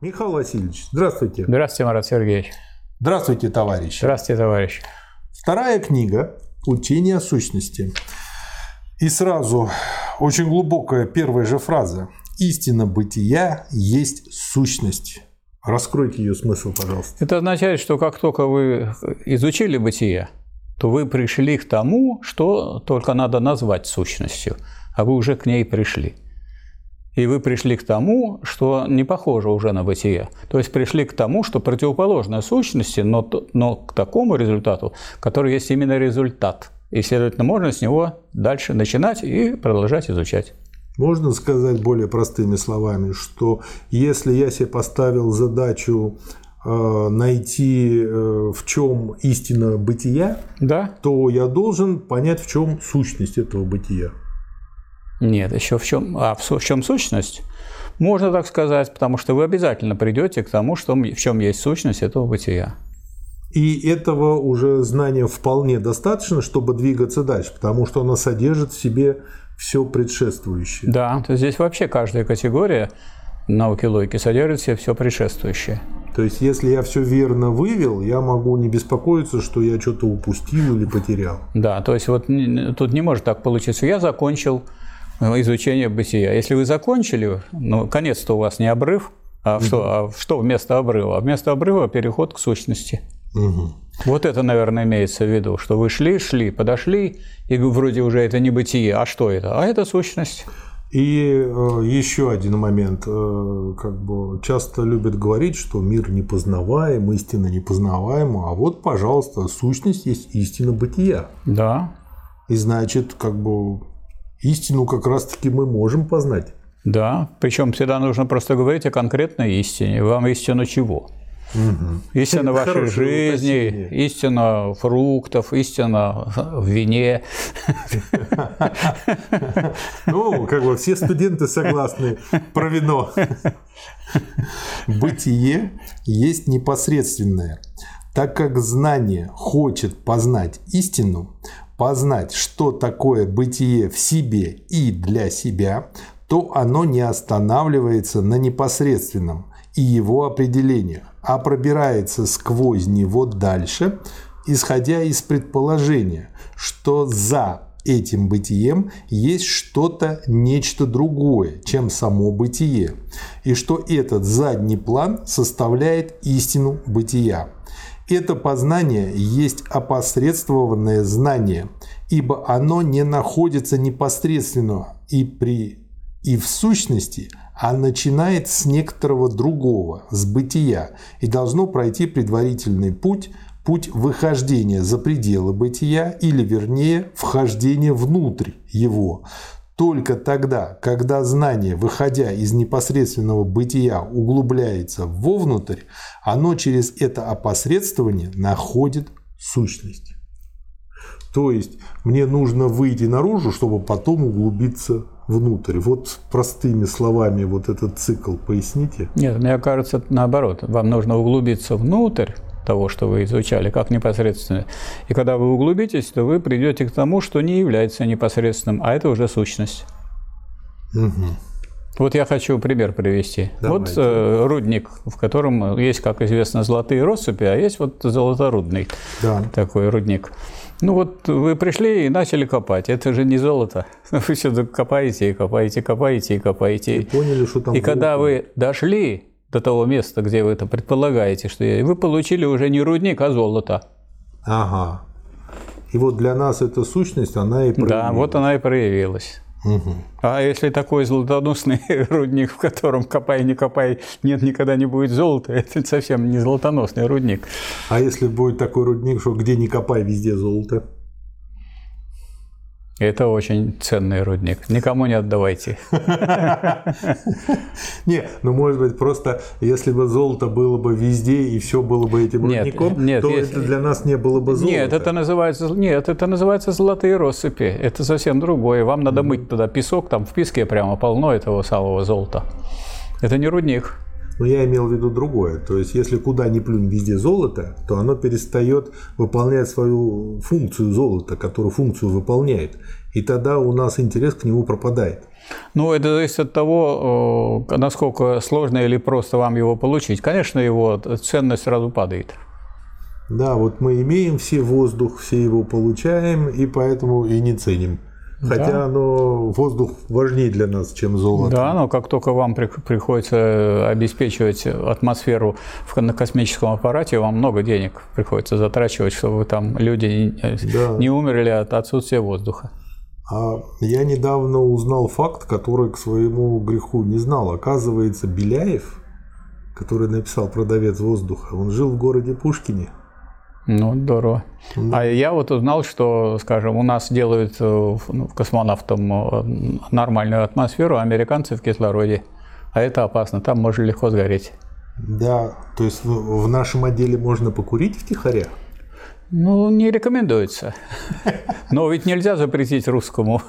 Михаил Васильевич, здравствуйте. Здравствуйте, Марат Сергеевич. Здравствуйте, товарищи. Здравствуйте, товарищ. Вторая книга «Учение о сущности». И сразу очень глубокая первая же фраза. «Истина бытия есть сущность». Раскройте ее смысл, пожалуйста. Это означает, что как только вы изучили бытие, то вы пришли к тому, что только надо назвать сущностью, а вы уже к ней пришли. И вы пришли к тому, что не похоже уже на бытие. То есть пришли к тому, что противоположно сущности, но, но к такому результату, который есть именно результат. И, следовательно, можно с него дальше начинать и продолжать изучать. Можно сказать более простыми словами, что если я себе поставил задачу э, найти, э, в чем истина бытия, да. то я должен понять, в чем сущность этого бытия. Нет, еще в чем, а в чем сущность? Можно так сказать, потому что вы обязательно придете к тому, что, в чем есть сущность этого бытия. И этого уже знания вполне достаточно, чтобы двигаться дальше, потому что оно содержит в себе все предшествующее. Да, то здесь вообще каждая категория науки логики содержит в себе все предшествующее. То есть, если я все верно вывел, я могу не беспокоиться, что я что-то упустил или потерял. Да, то есть вот тут не может так получиться. Я закончил изучение бытия. Если вы закончили, ну, конец-то у вас не обрыв, а угу. что, а что вместо обрыва? А вместо обрыва переход к сущности. Угу. Вот это, наверное, имеется в виду, что вы шли, шли, подошли, и вроде уже это не бытие, а что это? А это сущность. И э, еще один момент. Э, как бы часто любят говорить, что мир непознаваем, истина непознаваема. А вот, пожалуйста, сущность есть истина бытия. Да. И значит, как бы истину как раз-таки мы можем познать. Да, причем всегда нужно просто говорить о конкретной истине. Вам истину чего? Угу. Истина вашей жизни, уточнение. истина фруктов, истина в вине. Ну, как бы все студенты согласны про вино. Бытие есть непосредственное. Так как знание хочет познать истину, познать, что такое бытие в себе и для себя, то оно не останавливается на непосредственном и его определениях, а пробирается сквозь него дальше, исходя из предположения, что за этим бытием есть что-то, нечто другое, чем само бытие, и что этот задний план составляет истину бытия. Это познание есть опосредствованное знание, ибо оно не находится непосредственно и, при, и в сущности, а начинает с некоторого другого, с бытия, и должно пройти предварительный путь, путь выхождения за пределы бытия, или вернее, вхождения внутрь его, только тогда, когда знание, выходя из непосредственного бытия, углубляется вовнутрь, оно через это опосредствование находит сущность. То есть мне нужно выйти наружу, чтобы потом углубиться внутрь. Вот простыми словами вот этот цикл поясните. Нет, мне кажется, наоборот. Вам нужно углубиться внутрь, того, что вы изучали, как непосредственно. И когда вы углубитесь, то вы придете к тому, что не является непосредственным, а это уже сущность. Угу. Вот я хочу пример привести. Давайте. Вот э, рудник, в котором есть, как известно, золотые россыпи, а есть вот золоторудный да. такой рудник. Ну вот вы пришли и начали копать. Это же не золото. Вы все копаете и копаете, копаете и копаете. И поняли, что там. И когда вы дошли до того места, где вы это предполагаете, что вы получили уже не рудник, а золото. Ага. И вот для нас эта сущность, она и проявилась. Да, вот она и проявилась. Угу. А если такой золотоносный рудник, в котором копай, не копай, нет, никогда не будет золота, это совсем не золотоносный рудник. А если будет такой рудник, что где не копай, везде золото? Это очень ценный рудник. Никому не отдавайте. Не, ну может быть просто, если бы золото было бы везде и все было бы этим рудником, то это для нас не было бы золото. Нет, это называется, нет, это называется золотые россыпи. Это совсем другое. Вам надо мыть туда песок, там в песке прямо полно этого самого золота. Это не рудник. Но я имел в виду другое. То есть, если куда ни плюнь везде золото, то оно перестает выполнять свою функцию золота, которую функцию выполняет. и тогда у нас интерес к нему пропадает. Ну, это зависит от того, насколько сложно или просто вам его получить. Конечно, его ценность сразу падает. Да, вот мы имеем все воздух, все его получаем, и поэтому и не ценим. Хотя да. оно, воздух важнее для нас, чем золото. Да, но как только вам приходится обеспечивать атмосферу на космическом аппарате, вам много денег приходится затрачивать, чтобы там люди да. не умерли от отсутствия воздуха. А я недавно узнал факт, который к своему греху не знал. Оказывается, Беляев, который написал «Продавец воздуха», он жил в городе Пушкине. Ну, здорово. Да. А я вот узнал, что, скажем, у нас делают э, ну, космонавтам э, нормальную атмосферу, а американцы в кислороде. А это опасно, там можно легко сгореть. Да, то есть в нашем отделе можно покурить втихаря? Ну, не рекомендуется. Но ведь нельзя запретить русскому.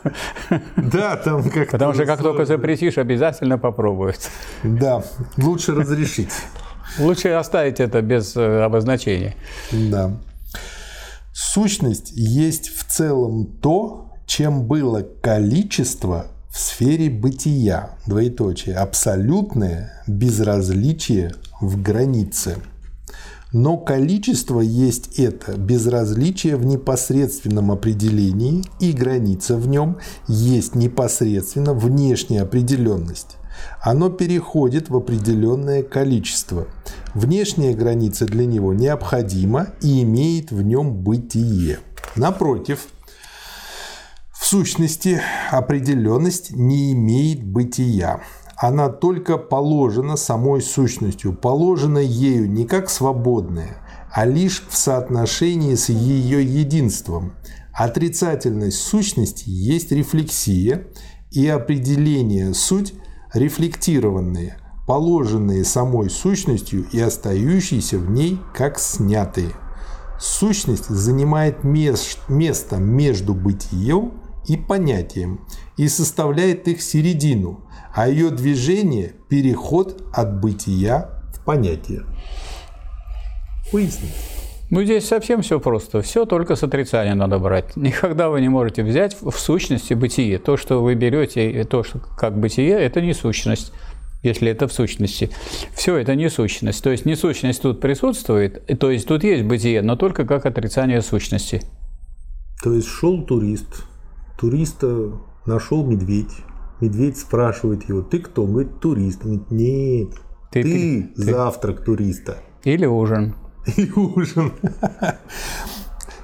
Да, там как Потому что как только запретишь, обязательно попробуют. Да, лучше разрешить. Лучше оставить это без э, обозначения. Да. Сущность есть в целом то, чем было количество в сфере бытия, двоеточие, абсолютное безразличие в границе. Но количество есть это безразличие в непосредственном определении, и граница в нем есть непосредственно внешняя определенность оно переходит в определенное количество. Внешняя граница для него необходима и имеет в нем бытие. Напротив, в сущности, определенность не имеет бытия. Она только положена самой сущностью, положена ею не как свободная, а лишь в соотношении с ее единством. Отрицательность сущности есть рефлексия, и определение суть – рефлектированные, положенные самой сущностью и остающиеся в ней как снятые. Сущность занимает место между бытием и понятием и составляет их середину, а ее движение – переход от бытия в понятие. Пояснить. Ну, здесь совсем все просто. Все только с отрицания надо брать. Никогда вы не можете взять в сущности бытие. То, что вы берете, то, что как бытие, это не сущность если это в сущности. Все это не сущность. То есть не сущность тут присутствует, то есть тут есть бытие, но только как отрицание сущности. То есть шел турист, туриста нашел медведь. Медведь спрашивает его, ты кто? Он говорит, турист. Он говорит, нет, ты, ты, ты завтрак туриста. Или ужин и ужин.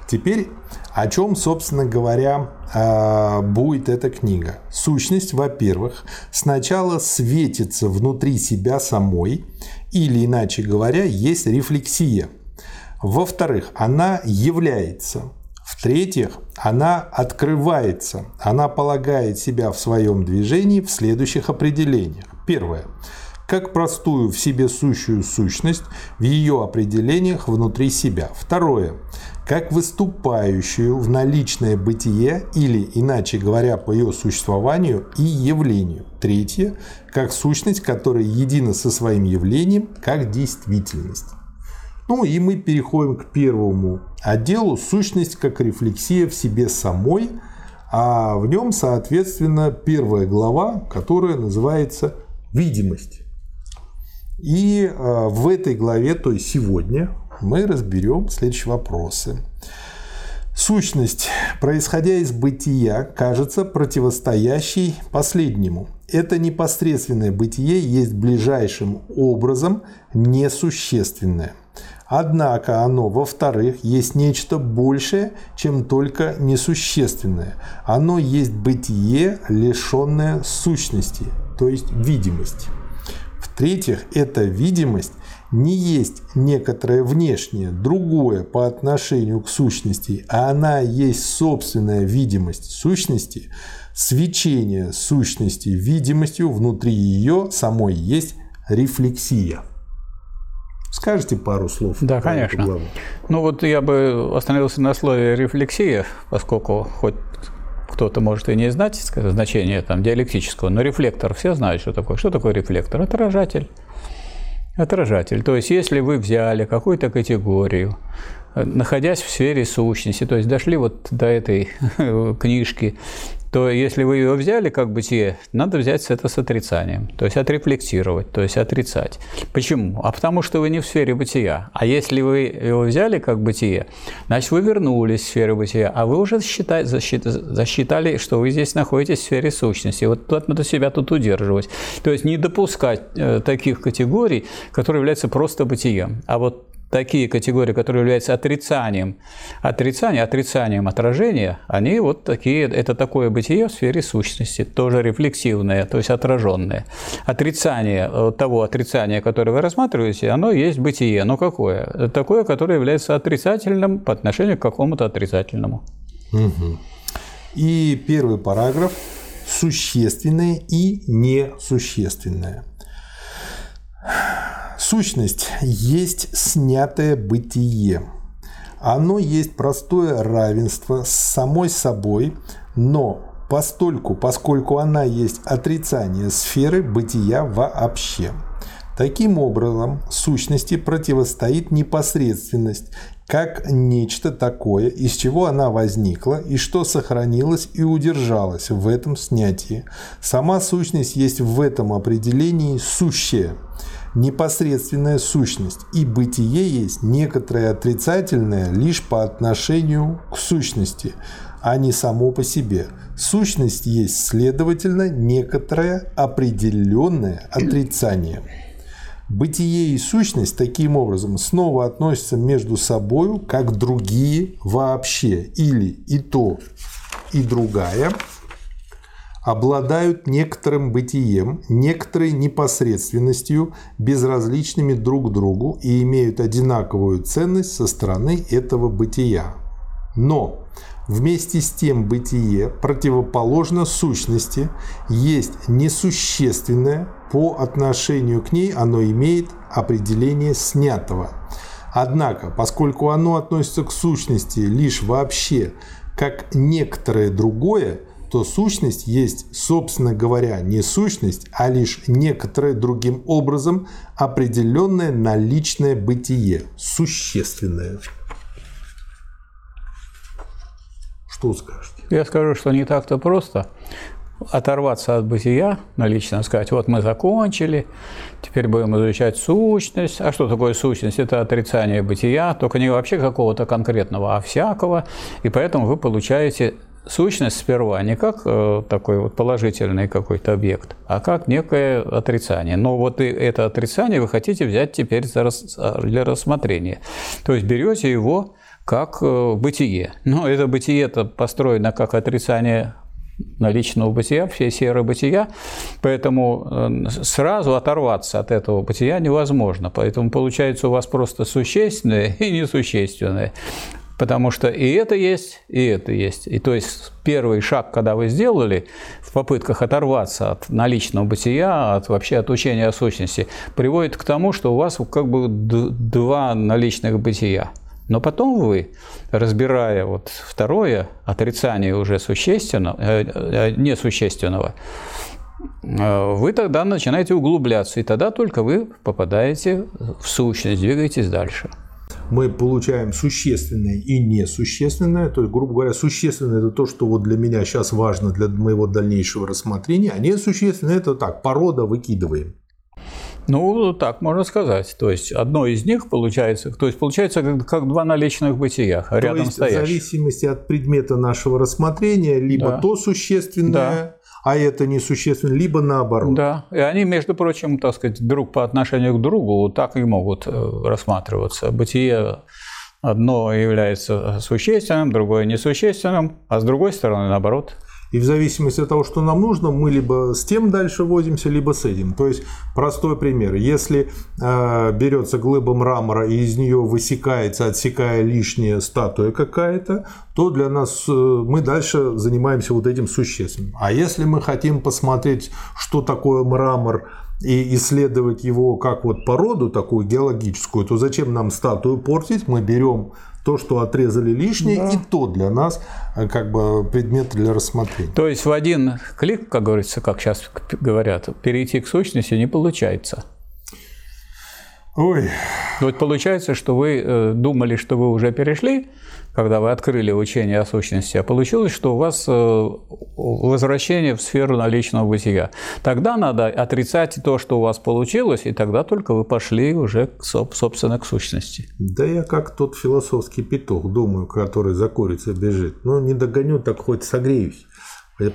Теперь о чем, собственно говоря, а, будет эта книга? Сущность, во-первых, сначала светится внутри себя самой, или, иначе говоря, есть рефлексия. Во-вторых, она является. В-третьих, она открывается. Она полагает себя в своем движении в следующих определениях. Первое как простую в себе сущую сущность в ее определениях внутри себя. Второе. Как выступающую в наличное бытие или, иначе говоря, по ее существованию и явлению. Третье. Как сущность, которая едина со своим явлением, как действительность. Ну и мы переходим к первому отделу «Сущность как рефлексия в себе самой», а в нем, соответственно, первая глава, которая называется «Видимость». И э, в этой главе, то есть сегодня, мы разберем следующие вопросы. Сущность, происходя из бытия, кажется противостоящей последнему. Это непосредственное бытие есть ближайшим образом несущественное. Однако оно, во-вторых, есть нечто большее, чем только несущественное. Оно есть бытие, лишенное сущности, то есть видимости. В-третьих, эта видимость не есть некоторое внешнее, другое по отношению к сущности, а она есть собственная видимость сущности, свечение сущности видимостью внутри ее самой есть рефлексия. Скажите пару слов? Да, конечно. Ну вот я бы остановился на слове рефлексия, поскольку хоть кто-то может и не знать значение там, диалектического, но рефлектор все знают, что такое. Что такое рефлектор? Отражатель. Отражатель. То есть, если вы взяли какую-то категорию, находясь в сфере сущности, то есть дошли вот до этой книжки то если вы ее взяли как бытие, надо взять это с отрицанием, то есть отрефлексировать, то есть отрицать. Почему? А потому что вы не в сфере бытия. А если вы его взяли как бытие, значит, вы вернулись в сферу бытия, а вы уже считали, засчитали, что вы здесь находитесь в сфере сущности. Вот тут надо себя тут удерживать. То есть не допускать э, таких категорий, которые являются просто бытием. А вот такие категории, которые являются отрицанием, отрицанием, отрицанием отражения, они вот такие, это такое бытие в сфере сущности, тоже рефлексивное, то есть отраженное. Отрицание э, того отрицания, которое вы рассматриваете, оно есть бытие. Но какое? Такое, которое является отрицательным по отношению к какому-то отрицательному. Угу. И первый параграф – существенное и несущественное. Сущность есть снятое бытие. Оно есть простое равенство с самой собой, но постольку, поскольку она есть отрицание сферы бытия вообще. Таким образом, сущности противостоит непосредственность, как нечто такое, из чего она возникла и что сохранилось и удержалось в этом снятии. Сама сущность есть в этом определении сущее – непосредственная сущность, и бытие есть некоторое отрицательное лишь по отношению к сущности, а не само по себе. Сущность есть, следовательно, некоторое определенное отрицание. Бытие и сущность таким образом снова относятся между собой как другие вообще, или и то, и другая – обладают некоторым бытием, некоторой непосредственностью, безразличными друг другу и имеют одинаковую ценность со стороны этого бытия. Но вместе с тем бытие противоположно сущности, есть несущественное, по отношению к ней оно имеет определение снятого. Однако, поскольку оно относится к сущности лишь вообще как некоторое другое, то сущность есть, собственно говоря, не сущность, а лишь некоторое другим образом определенное наличное бытие, существенное. Что скажете? Я скажу, что не так-то просто оторваться от бытия, налично сказать, вот мы закончили, теперь будем изучать сущность. А что такое сущность? Это отрицание бытия, только не вообще какого-то конкретного, а всякого. И поэтому вы получаете сущность сперва не как э, такой вот положительный какой-то объект, а как некое отрицание. Но вот и это отрицание вы хотите взять теперь для рассмотрения. То есть берете его как э, бытие. Но это бытие это построено как отрицание наличного бытия, всей серы бытия, поэтому э, сразу оторваться от этого бытия невозможно. Поэтому получается у вас просто существенное и несущественное. Потому что и это есть, и это есть. И то есть первый шаг, когда вы сделали в попытках оторваться от наличного бытия, от вообще от учения о сущности, приводит к тому, что у вас как бы два наличных бытия. Но потом вы, разбирая вот второе, отрицание уже существенного, э, э, несущественного, э, вы тогда начинаете углубляться, и тогда только вы попадаете в сущность, двигаетесь дальше мы получаем существенное и несущественное. То есть, грубо говоря, существенное – это то, что вот для меня сейчас важно для моего дальнейшего рассмотрения, а несущественное – это так, порода выкидываем. Ну, так можно сказать. То есть одно из них получается, то есть получается как, как два наличных бытия то рядом есть, стоящих. В зависимости от предмета нашего рассмотрения, либо да. то существенное, да а это несущественно, либо наоборот. Да, и они, между прочим, так сказать, друг по отношению к другу так и могут э, рассматриваться. Бытие одно является существенным, другое несущественным, а с другой стороны, наоборот – и в зависимости от того, что нам нужно, мы либо с тем дальше возимся, либо с этим. То есть простой пример. Если э, берется глыба мрамора и из нее высекается, отсекая лишняя статуя какая-то, то для нас э, мы дальше занимаемся вот этим существенным. А если мы хотим посмотреть, что такое мрамор, и исследовать его как вот породу такую геологическую, то зачем нам статую портить? Мы берем то, что отрезали лишнее, да. и то для нас э, как бы предмет для рассмотрения. То есть в один клик, как говорится, как сейчас говорят, перейти к сущности не получается. Ой. Вот получается, что вы э, думали, что вы уже перешли, когда вы открыли учение о сущности, а получилось, что у вас э, возвращение в сферу наличного бытия. Тогда надо отрицать то, что у вас получилось, и тогда только вы пошли уже, собственно, к сущности. Да я как тот философский петух, думаю, который за курицей бежит. Ну, не догоню, так хоть согреюсь.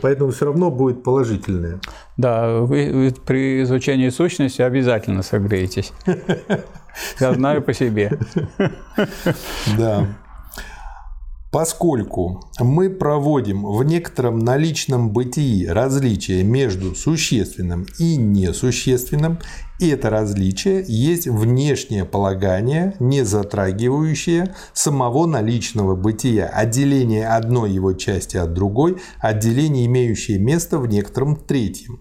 Поэтому все равно будет положительное. Да, вы при изучении сущности обязательно согреетесь. Я знаю по себе. Да. Поскольку мы проводим в некотором наличном бытии различие между существенным и несущественным, это различие есть внешнее полагание, не затрагивающее самого наличного бытия, отделение одной его части от другой, отделение, имеющее место в некотором третьем.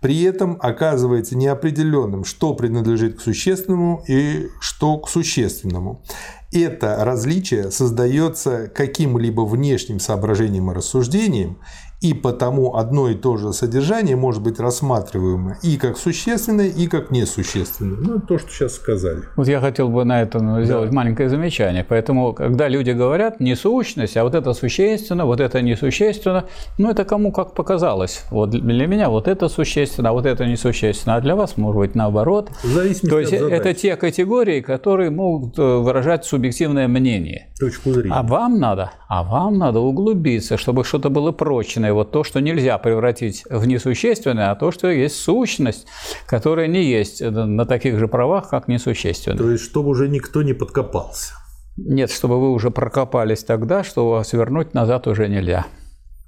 При этом оказывается неопределенным, что принадлежит к существенному и что к существенному это различие создается каким-либо внешним соображением и рассуждением, и потому одно и то же содержание может быть рассматриваемо и как существенное, и как несущественное. Ну, то, что сейчас сказали. Вот я хотел бы на этом сделать да. маленькое замечание. Поэтому, когда люди говорят не сущность, а вот это существенно, вот это несущественно, ну, это кому как показалось. Вот для меня вот это существенно, а вот это несущественно, а для вас, может быть, наоборот. В то есть это те категории, которые могут э, выражать субъективное мнение. Точку зрения. А вам надо, а вам надо углубиться, чтобы что-то было прочное вот то, что нельзя превратить в несущественное, а то, что есть сущность, которая не есть на таких же правах, как несущественное. То есть, чтобы уже никто не подкопался. Нет, чтобы вы уже прокопались тогда, что вас вернуть назад уже нельзя.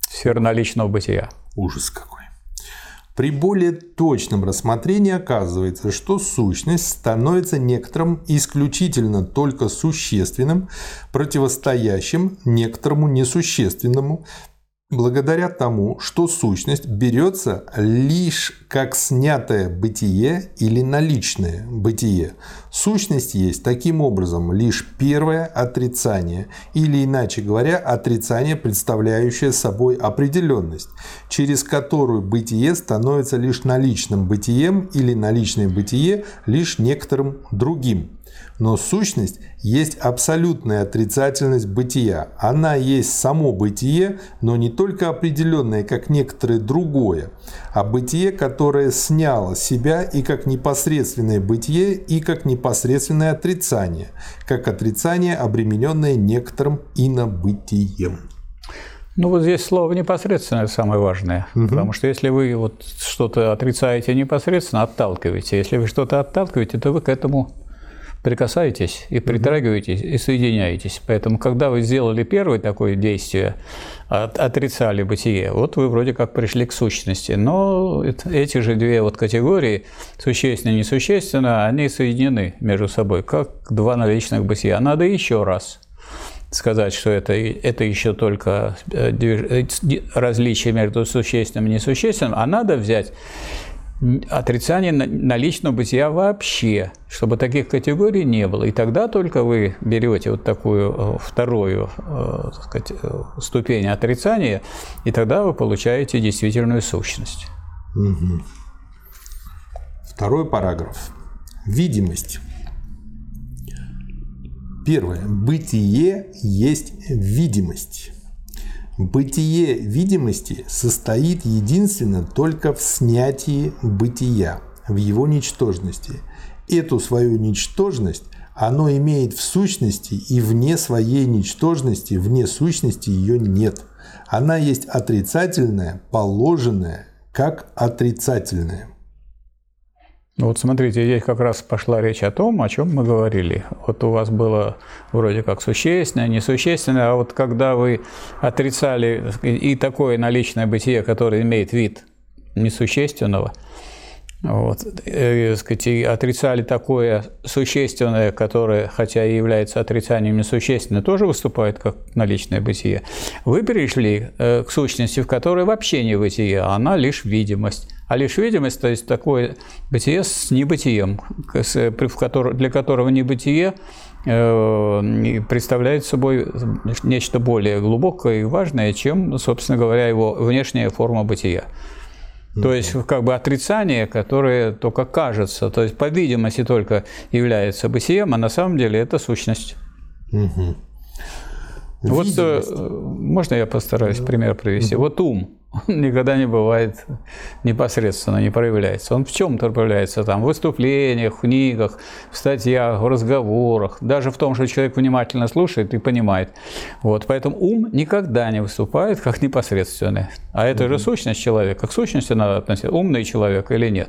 Сфера наличного бытия. Ужас какой. При более точном рассмотрении оказывается, что сущность становится некоторым исключительно только существенным, противостоящим некоторому несущественному, благодаря тому, что сущность берется лишь как снятое бытие или наличное бытие. Сущность есть таким образом лишь первое отрицание, или иначе говоря, отрицание, представляющее собой определенность, через которую бытие становится лишь наличным бытием или наличное бытие лишь некоторым другим. Но сущность есть абсолютная отрицательность бытия. Она есть само бытие, но не только определенное, как некоторое другое, а бытие, которое сняло себя и как непосредственное бытие, и как непосредственное отрицание, как отрицание, обремененное некоторым инобытием. Ну вот здесь слово непосредственно самое важное, угу. потому что если вы вот что-то отрицаете непосредственно, отталкиваете, если вы что-то отталкиваете, то вы к этому прикасаетесь и притрагиваетесь и соединяетесь. Поэтому, когда вы сделали первое такое действие, отрицали бытие, вот вы вроде как пришли к сущности. Но эти же две вот категории, существенно и несущественно, они соединены между собой, как два наличных бытия. Надо еще раз сказать, что это, это еще только э, э, различие между существенным и несущественным, а надо взять отрицание наличного бытия вообще, чтобы таких категорий не было. И тогда только вы берете вот такую э, вторую э, сказать, э, ступень отрицания, и тогда вы получаете действительную сущность. Угу. Второй параграф. Видимость. Первое. Бытие есть видимость. Бытие видимости состоит единственно только в снятии бытия, в его ничтожности. Эту свою ничтожность оно имеет в сущности и вне своей ничтожности, вне сущности ее нет. Она есть отрицательная, положенная, как отрицательная. Вот смотрите, здесь как раз пошла речь о том, о чем мы говорили. Вот у вас было вроде как существенное, несущественное, а вот когда вы отрицали и такое наличное бытие, которое имеет вид несущественного, вот, э, сказать, и отрицали такое существенное, которое, хотя и является отрицанием несущественного, тоже выступает как наличное бытие. Вы перешли э, к сущности, в которой вообще не бытие, а она лишь видимость. А лишь видимость, то есть такое бытие с небытием, для которого небытие э, представляет собой нечто более глубокое и важное, чем, собственно говоря, его внешняя форма бытия. То есть как бы отрицание, которое только кажется, то есть по видимости только является бытием, а на самом деле это сущность. Угу. Вот э, можно я постараюсь пример привести. Вот ум он никогда не бывает непосредственно, не проявляется. Он в чем-то проявляется там, в выступлениях, в книгах, в статьях, в разговорах, даже в том, что человек внимательно слушает и понимает. Вот, поэтому ум никогда не выступает как непосредственный. А это же сущность человека. К сущности надо относиться, умный человек или нет.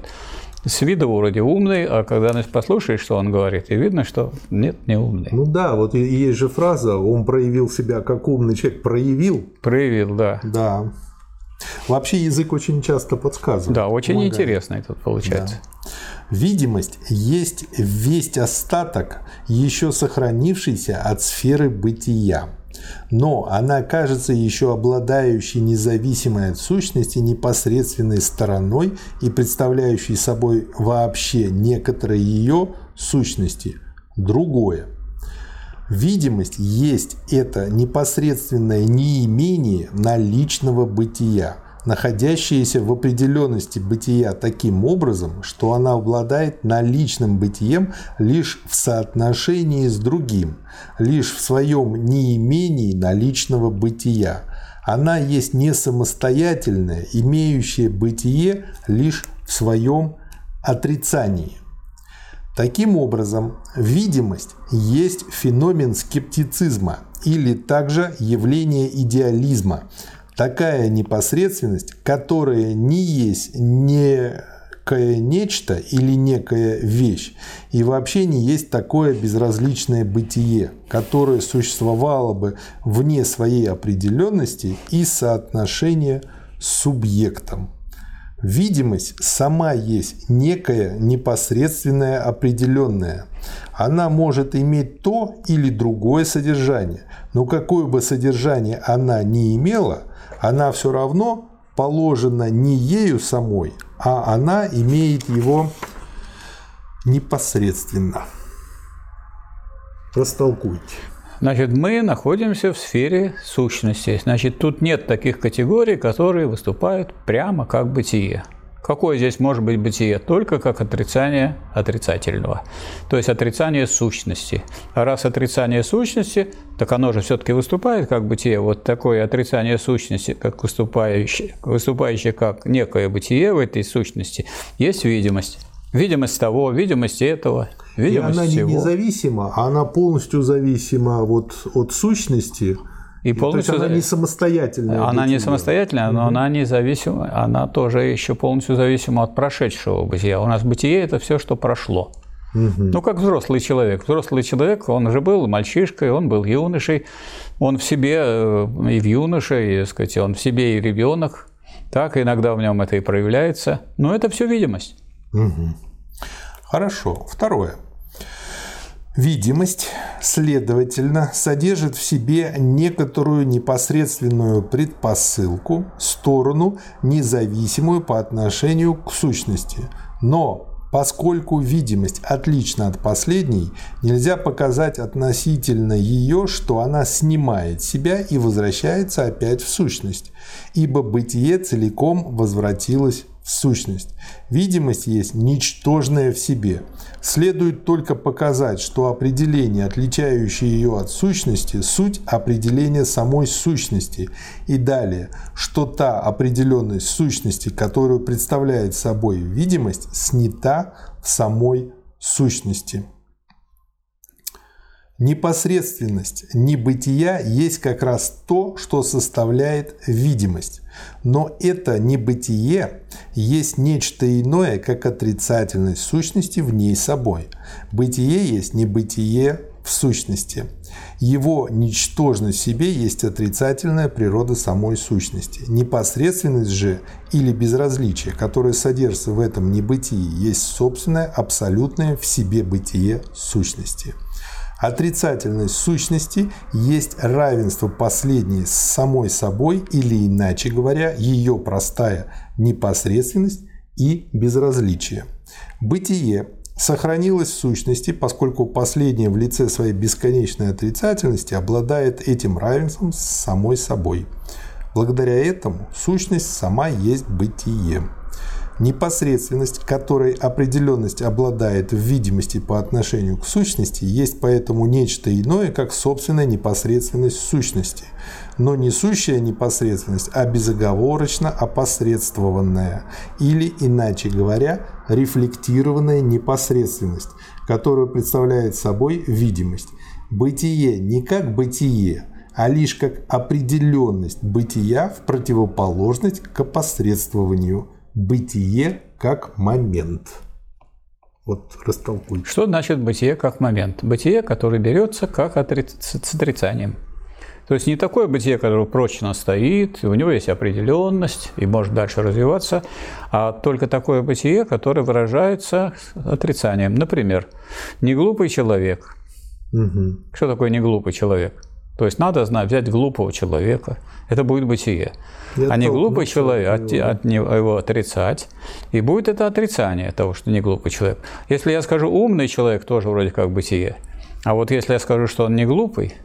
С виду вроде умный, а когда послушаешь, что он говорит, и видно, что нет, не умный. Ну да, вот есть же фраза, он проявил себя как умный человек. Проявил? Проявил, да. Да. Вообще язык очень часто подсказывает. Да, очень помогает. интересно это получается. Да. Видимость есть весть остаток, еще сохранившийся от сферы бытия. Но она кажется еще обладающей независимой от сущности непосредственной стороной и представляющей собой вообще некоторые ее сущности. Другое. Видимость есть это непосредственное неимение наличного бытия, находящееся в определенности бытия таким образом, что она обладает наличным бытием лишь в соотношении с другим, лишь в своем неимении наличного бытия. Она есть не самостоятельное, имеющее бытие лишь в своем отрицании. Таким образом, видимость есть феномен скептицизма или также явление идеализма. Такая непосредственность, которая не есть некое нечто или некая вещь, и вообще не есть такое безразличное бытие, которое существовало бы вне своей определенности и соотношения с субъектом. Видимость сама есть некое непосредственное определенное. Она может иметь то или другое содержание, но какое бы содержание она ни имела, она все равно положена не ею самой, а она имеет его непосредственно. Растолкуйте. Значит, мы находимся в сфере сущности. Значит, тут нет таких категорий, которые выступают прямо как бытие. Какое здесь может быть бытие? Только как отрицание отрицательного. То есть отрицание сущности. А раз отрицание сущности, так оно же все-таки выступает как бытие. Вот такое отрицание сущности, как выступающее, выступающее как некое бытие в этой сущности, есть видимость. Видимость того, видимость этого, видимость И она всего. не независима, а она полностью зависима вот от сущности. И полностью... То есть она не самостоятельная. Она не самостоятельная, но угу. она независима, она тоже еще полностью зависима от прошедшего бытия. У нас бытие – это все, что прошло. Угу. Ну, как взрослый человек. Взрослый человек, он уже был мальчишкой, он был юношей, он в себе э, и в юноше, и, сказать, он в себе и ребенок. Так, иногда в нем это и проявляется. Но это все видимость. Угу. Хорошо. Второе. Видимость, следовательно, содержит в себе некоторую непосредственную предпосылку, сторону, независимую по отношению к сущности. Но Поскольку видимость отлична от последней, нельзя показать относительно ее, что она снимает себя и возвращается опять в сущность, ибо бытие целиком возвратилось сущность. Видимость есть ничтожная в себе. Следует только показать, что определение, отличающее ее от сущности, суть определения самой сущности. И далее, что та определенность сущности, которую представляет собой видимость, снята в самой сущности. Непосредственность небытия есть как раз то, что составляет видимость. Но это небытие есть нечто иное, как отрицательность сущности в ней собой. Бытие есть небытие в сущности. Его ничтожность в себе есть отрицательная природа самой сущности. Непосредственность же или безразличие, которое содержится в этом небытии, есть собственное абсолютное в себе бытие сущности. Отрицательность сущности есть равенство последней с самой собой или, иначе говоря, ее простая непосредственность и безразличие. Бытие сохранилось в сущности, поскольку последнее в лице своей бесконечной отрицательности обладает этим равенством с самой собой. Благодаря этому сущность сама есть бытие. Непосредственность, которой определенность обладает в видимости по отношению к сущности, есть поэтому нечто иное, как собственная непосредственность сущности, но не сущая непосредственность, а безоговорочно опосредствованная, или, иначе говоря, рефлектированная непосредственность, которую представляет собой видимость. Бытие не как бытие, а лишь как определенность бытия в противоположность к опосредствованию – бытие как момент. Вот растолкуй. Что значит бытие как момент? Бытие, которое берется как отри... с отрицанием. То есть не такое бытие, которое прочно стоит, у него есть определенность и может дальше развиваться, а только такое бытие, которое выражается отрицанием. Например, неглупый человек. Угу. Что такое неглупый человек? То есть надо знать, взять глупого человека, это будет бытие. Я а не глупый человек, от, от него, его отрицать, и будет это отрицание того, что не глупый человек. Если я скажу умный человек, тоже вроде как бытие. А вот если я скажу, что он не глупый,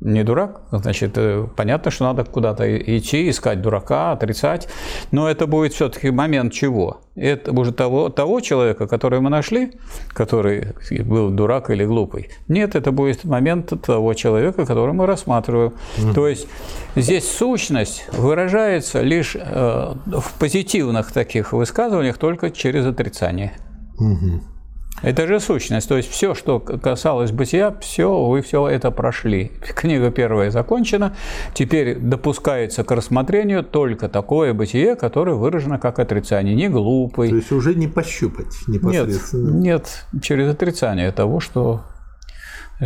не дурак, значит, э, понятно, что надо куда-то идти, искать дурака, отрицать, но это будет все-таки момент чего? Это уже того, того человека, который мы нашли, который был дурак или глупый. Нет, это будет момент того человека, который мы рассматриваем. Mm-hmm. То есть здесь сущность выражается лишь э, в позитивных таких высказываниях только через отрицание. Mm-hmm. Это же сущность. То есть все, что касалось бытия, все, вы все это прошли. Книга первая закончена. Теперь допускается к рассмотрению только такое бытие, которое выражено как отрицание. Не глупый. То есть уже не пощупать непосредственно. Нет, нет через отрицание того, что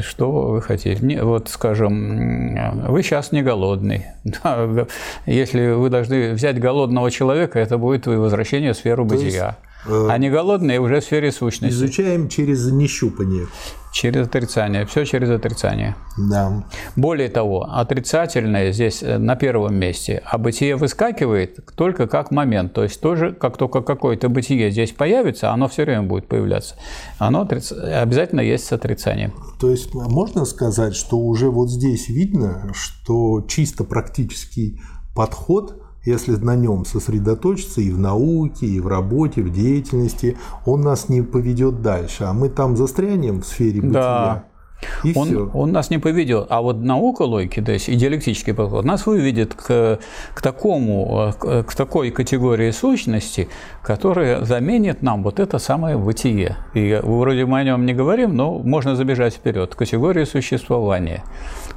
что вы хотите? Не, вот, скажем, вы сейчас не голодный. Если вы должны взять голодного человека, это будет возвращение в сферу бытия. Э, Они голодные уже в сфере сущности. Изучаем через нещупание. Через отрицание. Все через отрицание. Да. Более того, отрицательное здесь э, на первом месте, а бытие выскакивает только как момент. То есть тоже, как только какое-то бытие здесь появится, оно все время будет появляться. Оно отриц... обязательно есть с отрицанием. То есть можно сказать, что уже вот здесь видно, что чисто практический подход – если на нем сосредоточиться и в науке, и в работе, в деятельности, он нас не поведет дальше, а мы там застрянем в сфере бытия. Да. И он, все. он нас не поведет. А вот наука логики, то есть и диалектический подход, нас выведет к, к, такому, к, к такой категории сущности, которая заменит нам вот это самое бытие. И вроде мы о нем не говорим, но можно забежать вперед. Категория существования,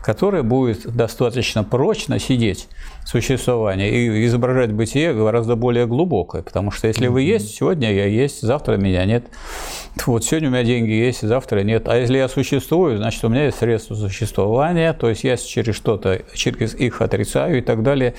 которая будет достаточно прочно сидеть существование и изображать бытие гораздо более глубокое. Потому что если вы есть, сегодня я есть, завтра меня нет. Вот сегодня у меня деньги есть, завтра нет. А если я существую, значит, у меня есть средства существования, то есть я через что-то, через их отрицаю и так далее.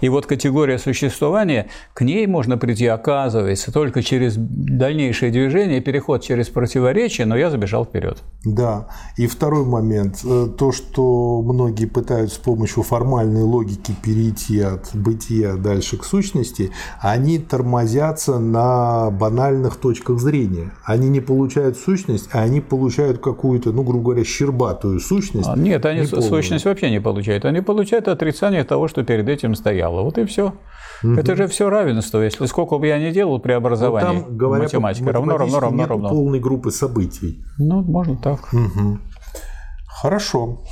И вот категория существования, к ней можно прийти, оказывается, только через дальнейшее движение, переход через противоречие, но я забежал вперед. Да. И второй момент. Э, то, что многие пытаются с помощью формальной логики перейти от бытия дальше к сущности, они тормозятся на банальных точках зрения. Они не получают сущность, а они получают какую-то, ну, грубо говоря, щербатую сущность. А, нет, они не сущность вообще не получают. Они получают отрицание того, что перед этим стояло. Вот и все. Угу. Это же все равенство. Если сколько бы я ни делал преобразований ну, там, говоря, математика, равно, равно, равно, равно. полной группы событий. Ну, можно так. Угу. Хорошо.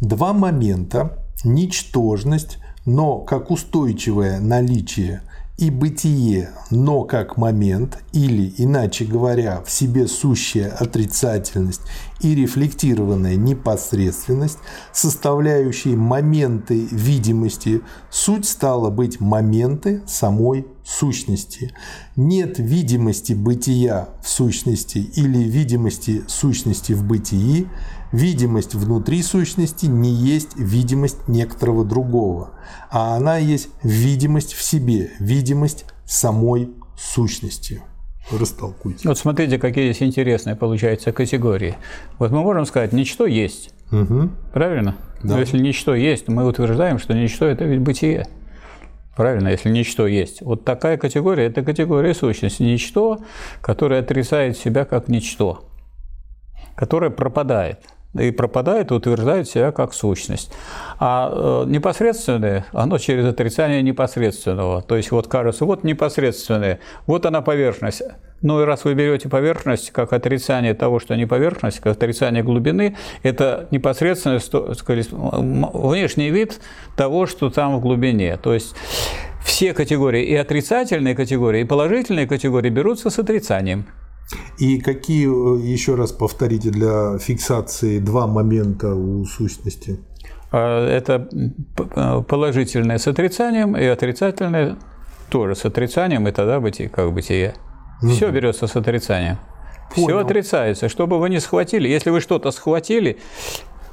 Два момента ничтожность, но как устойчивое наличие и бытие, но как момент, или, иначе говоря, в себе сущая отрицательность и рефлектированная непосредственность, составляющие моменты видимости, суть стала быть моменты самой сущности. Нет видимости бытия в сущности или видимости сущности в бытии, Видимость внутри сущности не есть видимость некоторого другого, а она есть видимость в себе, видимость самой сущности. Растолкуйте. Вот смотрите, какие здесь интересные получаются категории. Вот мы можем сказать, ничто есть. Угу. Правильно? Да. Но если ничто есть, мы утверждаем, что ничто – это ведь бытие. Правильно, если ничто есть. Вот такая категория – это категория сущности. Ничто, которое отрицает себя как ничто, которое пропадает – и пропадает, утверждает себя как сущность. А э, непосредственное, оно через отрицание непосредственного. То есть вот кажется, вот непосредственное, вот она поверхность. Ну и раз вы берете поверхность как отрицание того, что не поверхность, как отрицание глубины, это непосредственно внешний вид того, что там в глубине. То есть все категории, и отрицательные категории, и положительные категории берутся с отрицанием. И какие, э, еще раз повторите, для фиксации два момента у сущности? А, это э, положительное с отрицанием и отрицательное тоже с отрицанием, и тогда бытие, как бытие. Угу. Все берется с отрицанием. Понял. Все отрицается. Что бы вы ни схватили, если вы что-то схватили,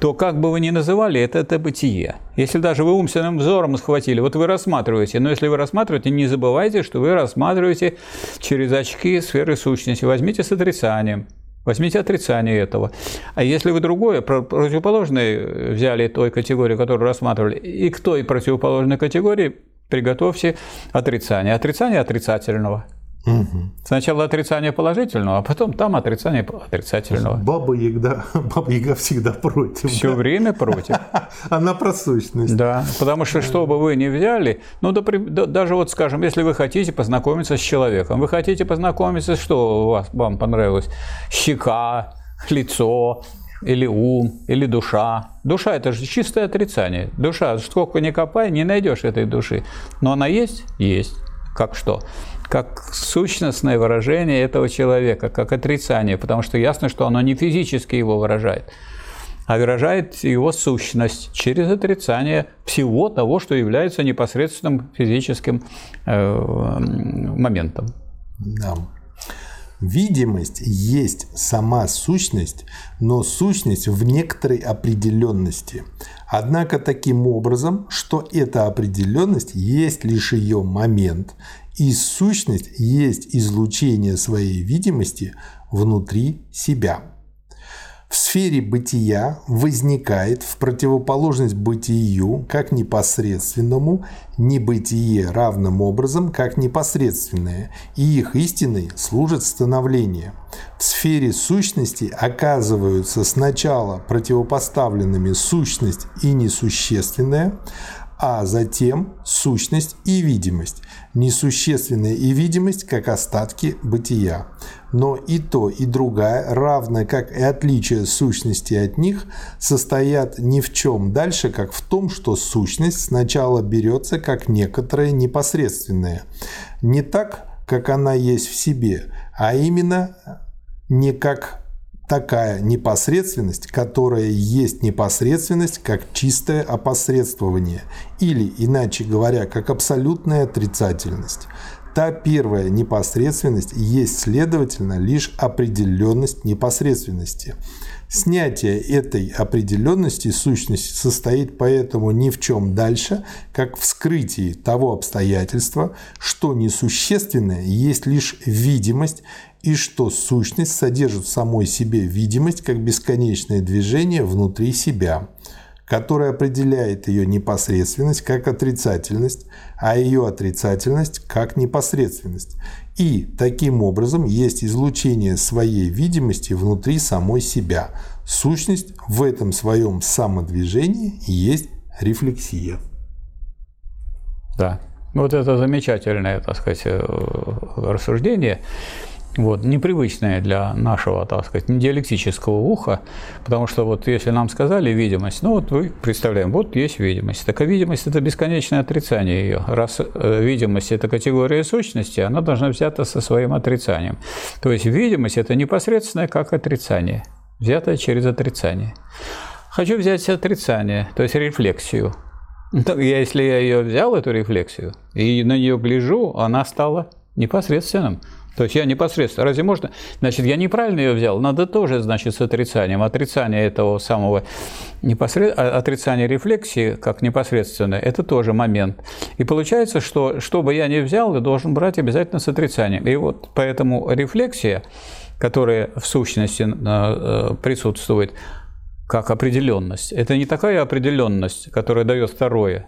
то как бы вы ни называли, это, это бытие. Если даже вы умственным взором схватили, вот вы рассматриваете, но если вы рассматриваете, не забывайте, что вы рассматриваете через очки сферы сущности. Возьмите с отрицанием. Возьмите отрицание этого. А если вы другое, противоположное взяли той категории, которую рассматривали, и к той противоположной категории приготовьте отрицание. Отрицание отрицательного. Угу. Сначала отрицание положительного, а потом там отрицание отрицательного. Баба Яга, Баба Яга всегда против. Все да? время против. Она про сущность. Да, потому что что бы вы ни взяли, ну да, даже вот скажем, если вы хотите познакомиться с человеком, вы хотите познакомиться, что у вас вам понравилось? Щека, лицо, или ум, или душа. Душа – это же чистое отрицание. Душа, сколько ни копай, не найдешь этой души. Но она есть? Есть. Как что? Как сущностное выражение этого человека, как отрицание, потому что ясно, что оно не физически его выражает, а выражает его сущность через отрицание всего того, что является непосредственным физическим э, моментом. Да. Видимость есть сама сущность, но сущность в некоторой определенности. Однако таким образом, что эта определенность есть лишь ее момент, и сущность есть излучение своей видимости внутри себя. В сфере бытия возникает в противоположность бытию как непосредственному небытие равным образом как непосредственное, и их истиной служит становление. В сфере сущности оказываются сначала противопоставленными сущность и несущественное, а затем сущность и видимость, несущественная и видимость как остатки бытия. Но и то, и другая, равно как и отличие сущности от них, состоят ни в чем дальше, как в том, что сущность сначала берется как некоторое непосредственное. Не так, как она есть в себе, а именно не как такая непосредственность, которая есть непосредственность как чистое опосредствование, или, иначе говоря, как абсолютная отрицательность. Та первая непосредственность есть, следовательно, лишь определенность непосредственности. Снятие этой определенности сущности состоит поэтому ни в чем дальше, как в скрытии того обстоятельства, что несущественное есть лишь видимость и что сущность содержит в самой себе видимость как бесконечное движение внутри себя, которое определяет ее непосредственность как отрицательность, а ее отрицательность как непосредственность. И таким образом есть излучение своей видимости внутри самой себя. Сущность в этом своем самодвижении есть рефлексия. Да, вот это замечательное, так сказать, э, рассуждение вот, непривычное для нашего, так сказать, диалектического уха, потому что вот если нам сказали видимость, ну вот вы представляем, вот есть видимость. Так а видимость – это бесконечное отрицание ее. Раз э, видимость – это категория сущности, она должна взята со своим отрицанием. То есть видимость – это непосредственное как отрицание, взятое через отрицание. Хочу взять отрицание, то есть рефлексию. Я, если я ее взял, эту рефлексию, и на нее гляжу, она стала непосредственным. То есть я непосредственно. Разве можно? Значит, я неправильно ее взял. Надо тоже, значит, с отрицанием. Отрицание этого самого непосред... А, отрицание рефлексии, как непосредственное, это тоже момент. И получается, что что бы я ни взял, я должен брать обязательно с отрицанием. И вот поэтому рефлексия, которая в сущности э, э, присутствует, как определенность. Это не такая определенность, которая дает второе,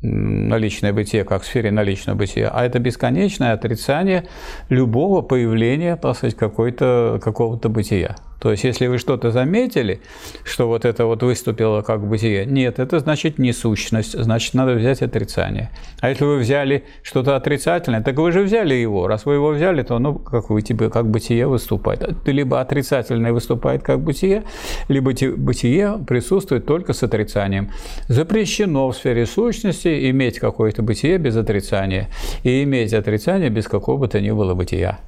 наличное бытие, как в сфере наличного бытия, а это бесконечное отрицание любого появления, так сказать, какого-то бытия. То есть, если вы что-то заметили, что вот это вот выступило как бытие, нет, это значит не сущность, значит, надо взять отрицание. А если вы взяли что-то отрицательное, так вы же взяли его. Раз вы его взяли, то оно как вы тебе как бытие выступает. Либо отрицательное выступает как бытие, либо бытие присутствует только с отрицанием. Запрещено в сфере сущности иметь какое-то бытие без отрицания и иметь отрицание без какого бы то ни было бытия.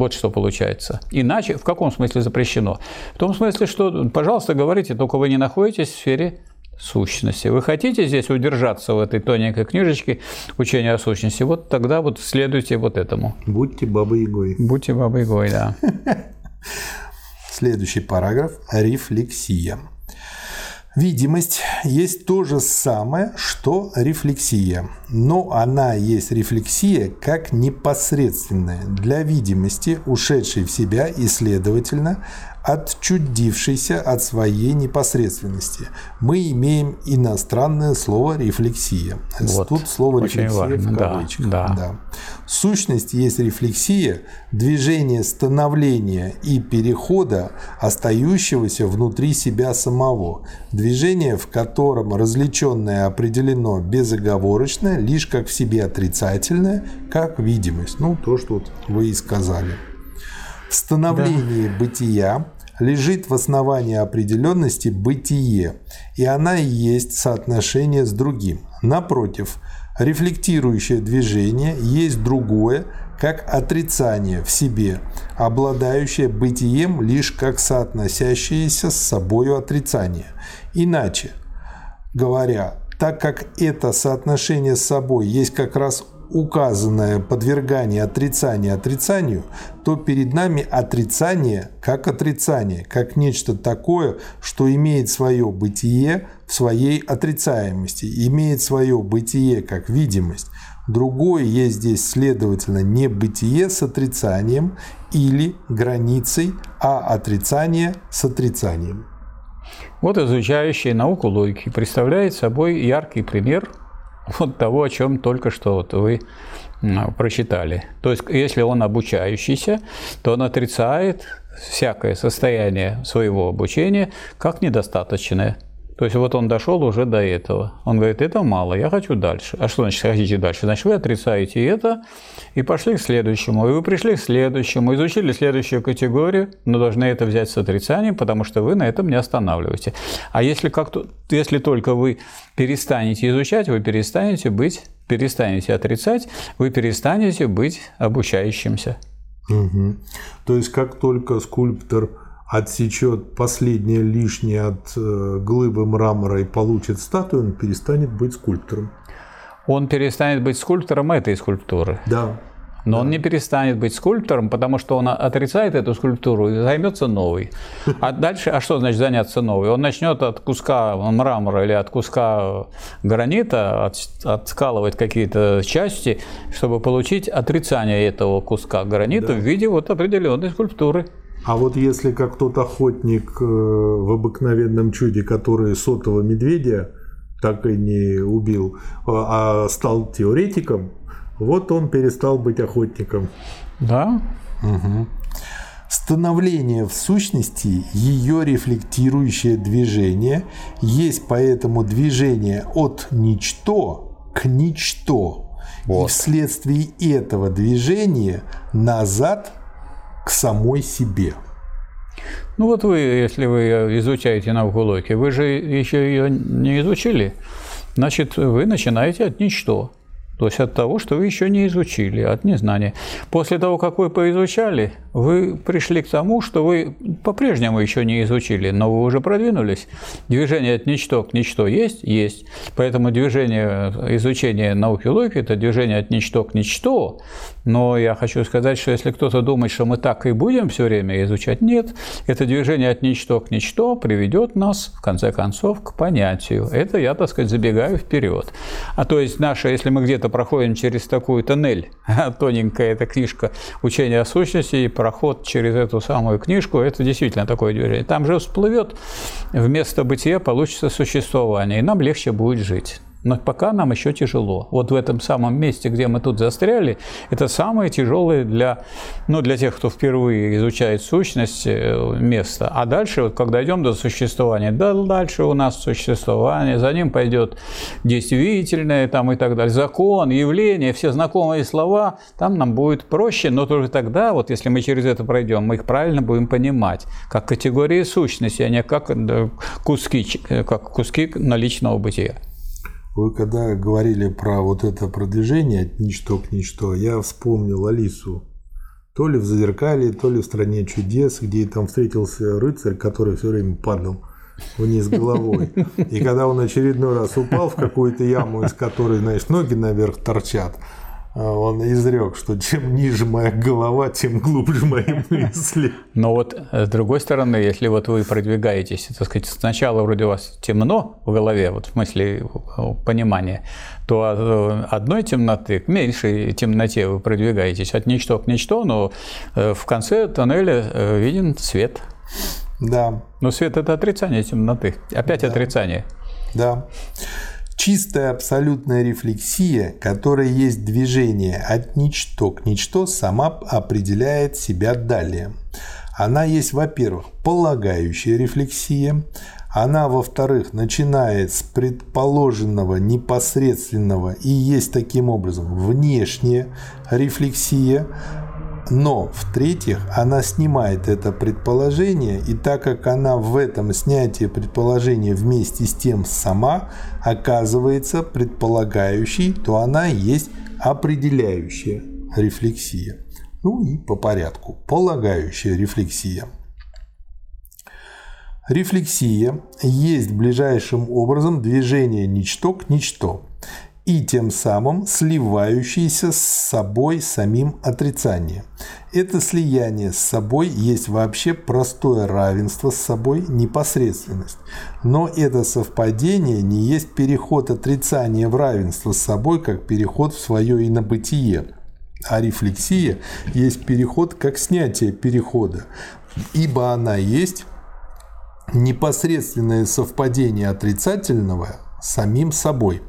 Вот что получается. Иначе в каком смысле запрещено? В том смысле, что, пожалуйста, говорите, только вы не находитесь в сфере сущности. Вы хотите здесь удержаться в этой тоненькой книжечке учения о сущности, вот тогда вот следуйте вот этому. Будьте бабой Егой. Будьте бабой Егой, да. Следующий параграф – рефлексия. Видимость есть то же самое, что рефлексия, но она есть рефлексия как непосредственная. Для видимости, ушедшей в себя и, следовательно, отчудившийся от своей непосредственности. Мы имеем иностранное слово «рефлексия». Вот. Тут слово Очень «рефлексия» важно. в кавычках. Да, да. Да. Сущность есть рефлексия, движение становления и перехода, остающегося внутри себя самого. Движение, в котором развлеченное определено безоговорочно, лишь как в себе отрицательное, как видимость. Ну, то, что вот вы и сказали. Становлении да. бытия лежит в основании определенности бытие, и она и есть соотношение с другим. Напротив, рефлектирующее движение есть другое, как отрицание в себе, обладающее бытием лишь как соотносящееся с собою отрицание. Иначе говоря, так как это соотношение с собой есть как раз указанное подвергание отрицания отрицанию, то перед нами отрицание как отрицание, как нечто такое, что имеет свое бытие в своей отрицаемости, имеет свое бытие как видимость. Другое есть здесь, следовательно, не бытие с отрицанием или границей, а отрицание с отрицанием. Вот изучающий науку логики представляет собой яркий пример вот того, о чем только что вот вы прочитали. То есть, если он обучающийся, то он отрицает всякое состояние своего обучения как недостаточное. То есть вот он дошел уже до этого. Он говорит, это мало, я хочу дальше. А что значит хотите дальше? Значит, вы отрицаете это и пошли к следующему. И вы пришли к следующему, изучили следующую категорию, но должны это взять с отрицанием, потому что вы на этом не останавливаете. А если, как -то, если только вы перестанете изучать, вы перестанете быть, перестанете отрицать, вы перестанете быть обучающимся. Угу. То есть как только скульптор отсечет последнее лишнее от э, глыбы мрамора и получит статую, он перестанет быть скульптором. Он перестанет быть скульптором этой скульптуры. Да. Но да. он не перестанет быть скульптором, потому что он отрицает эту скульптуру и займется новой. А дальше, а что значит заняться новой? Он начнет от куска мрамора или от куска гранита от, откалывать какие-то части, чтобы получить отрицание этого куска гранита да. в виде вот определенной скульптуры. А вот если как тот охотник э, в обыкновенном чуде, который сотого медведя так и не убил, а, а стал теоретиком, вот он перестал быть охотником. Да. Угу. Становление в сущности, ее рефлектирующее движение, есть поэтому движение от ничто к ничто. Вот. И вследствие этого движения назад к самой себе. Ну вот вы, если вы изучаете науку логики, вы же еще ее не изучили, значит, вы начинаете от ничто. То есть от того, что вы еще не изучили, от незнания. После того, как вы поизучали, вы пришли к тому, что вы по-прежнему еще не изучили, но вы уже продвинулись. Движение от ничто к ничто есть? Есть. Поэтому движение изучения науки логики – это движение от ничто к ничто. Но я хочу сказать, что если кто-то думает, что мы так и будем все время изучать, нет. Это движение от ничто к ничто приведет нас, в конце концов, к понятию. Это я, так сказать, забегаю вперед. А то есть наша, если мы где-то проходим через такую тоннель, тоненькая эта книжка учения о сущности, и проход через эту самую книжку, это действительно такое движение. Там же всплывет, вместо бытия получится существование, и нам легче будет жить. Но пока нам еще тяжело. Вот в этом самом месте, где мы тут застряли, это самое тяжелое для, ну, для тех, кто впервые изучает сущность э, место. А дальше, вот, когда идем до существования, да, дальше у нас существование, за ним пойдет действительное там, и так далее, закон, явление, все знакомые слова, там нам будет проще, но только тогда, вот если мы через это пройдем, мы их правильно будем понимать, как категории сущности, а не как куски, э, как куски наличного бытия. Вы когда говорили про вот это продвижение от ничто к ничто, я вспомнил Алису. То ли в Зазеркалье, то ли в «Стране чудес», где там встретился рыцарь, который все время падал вниз головой. И когда он очередной раз упал в какую-то яму, из которой, знаешь, ноги наверх торчат, он изрек, что чем ниже моя голова, тем глубже мои мысли. Но вот э, с другой стороны, если вот вы продвигаетесь, так сказать, сначала вроде у вас темно в голове, вот в смысле э, понимания, то э, одной темноты к меньшей темноте вы продвигаетесь от ничто к ничто, но в конце тоннеля виден свет. Да. Но свет – это отрицание темноты. Опять да. отрицание. Да чистая абсолютная рефлексия, которая есть движение от ничто к ничто, сама определяет себя далее. Она есть, во-первых, полагающая рефлексия, она, во-вторых, начинает с предположенного непосредственного и есть таким образом внешняя рефлексия, но, в-третьих, она снимает это предположение, и так как она в этом снятии предположения вместе с тем сама оказывается предполагающей, то она есть определяющая рефлексия. Ну и по порядку. Полагающая рефлексия. Рефлексия есть ближайшим образом движение ничто к ничто и тем самым сливающиеся с собой самим отрицание. Это слияние с собой есть вообще простое равенство с собой, непосредственность. Но это совпадение не есть переход отрицания в равенство с собой, как переход в свое инобытие. А рефлексия есть переход как снятие перехода, ибо она есть непосредственное совпадение отрицательного самим собой.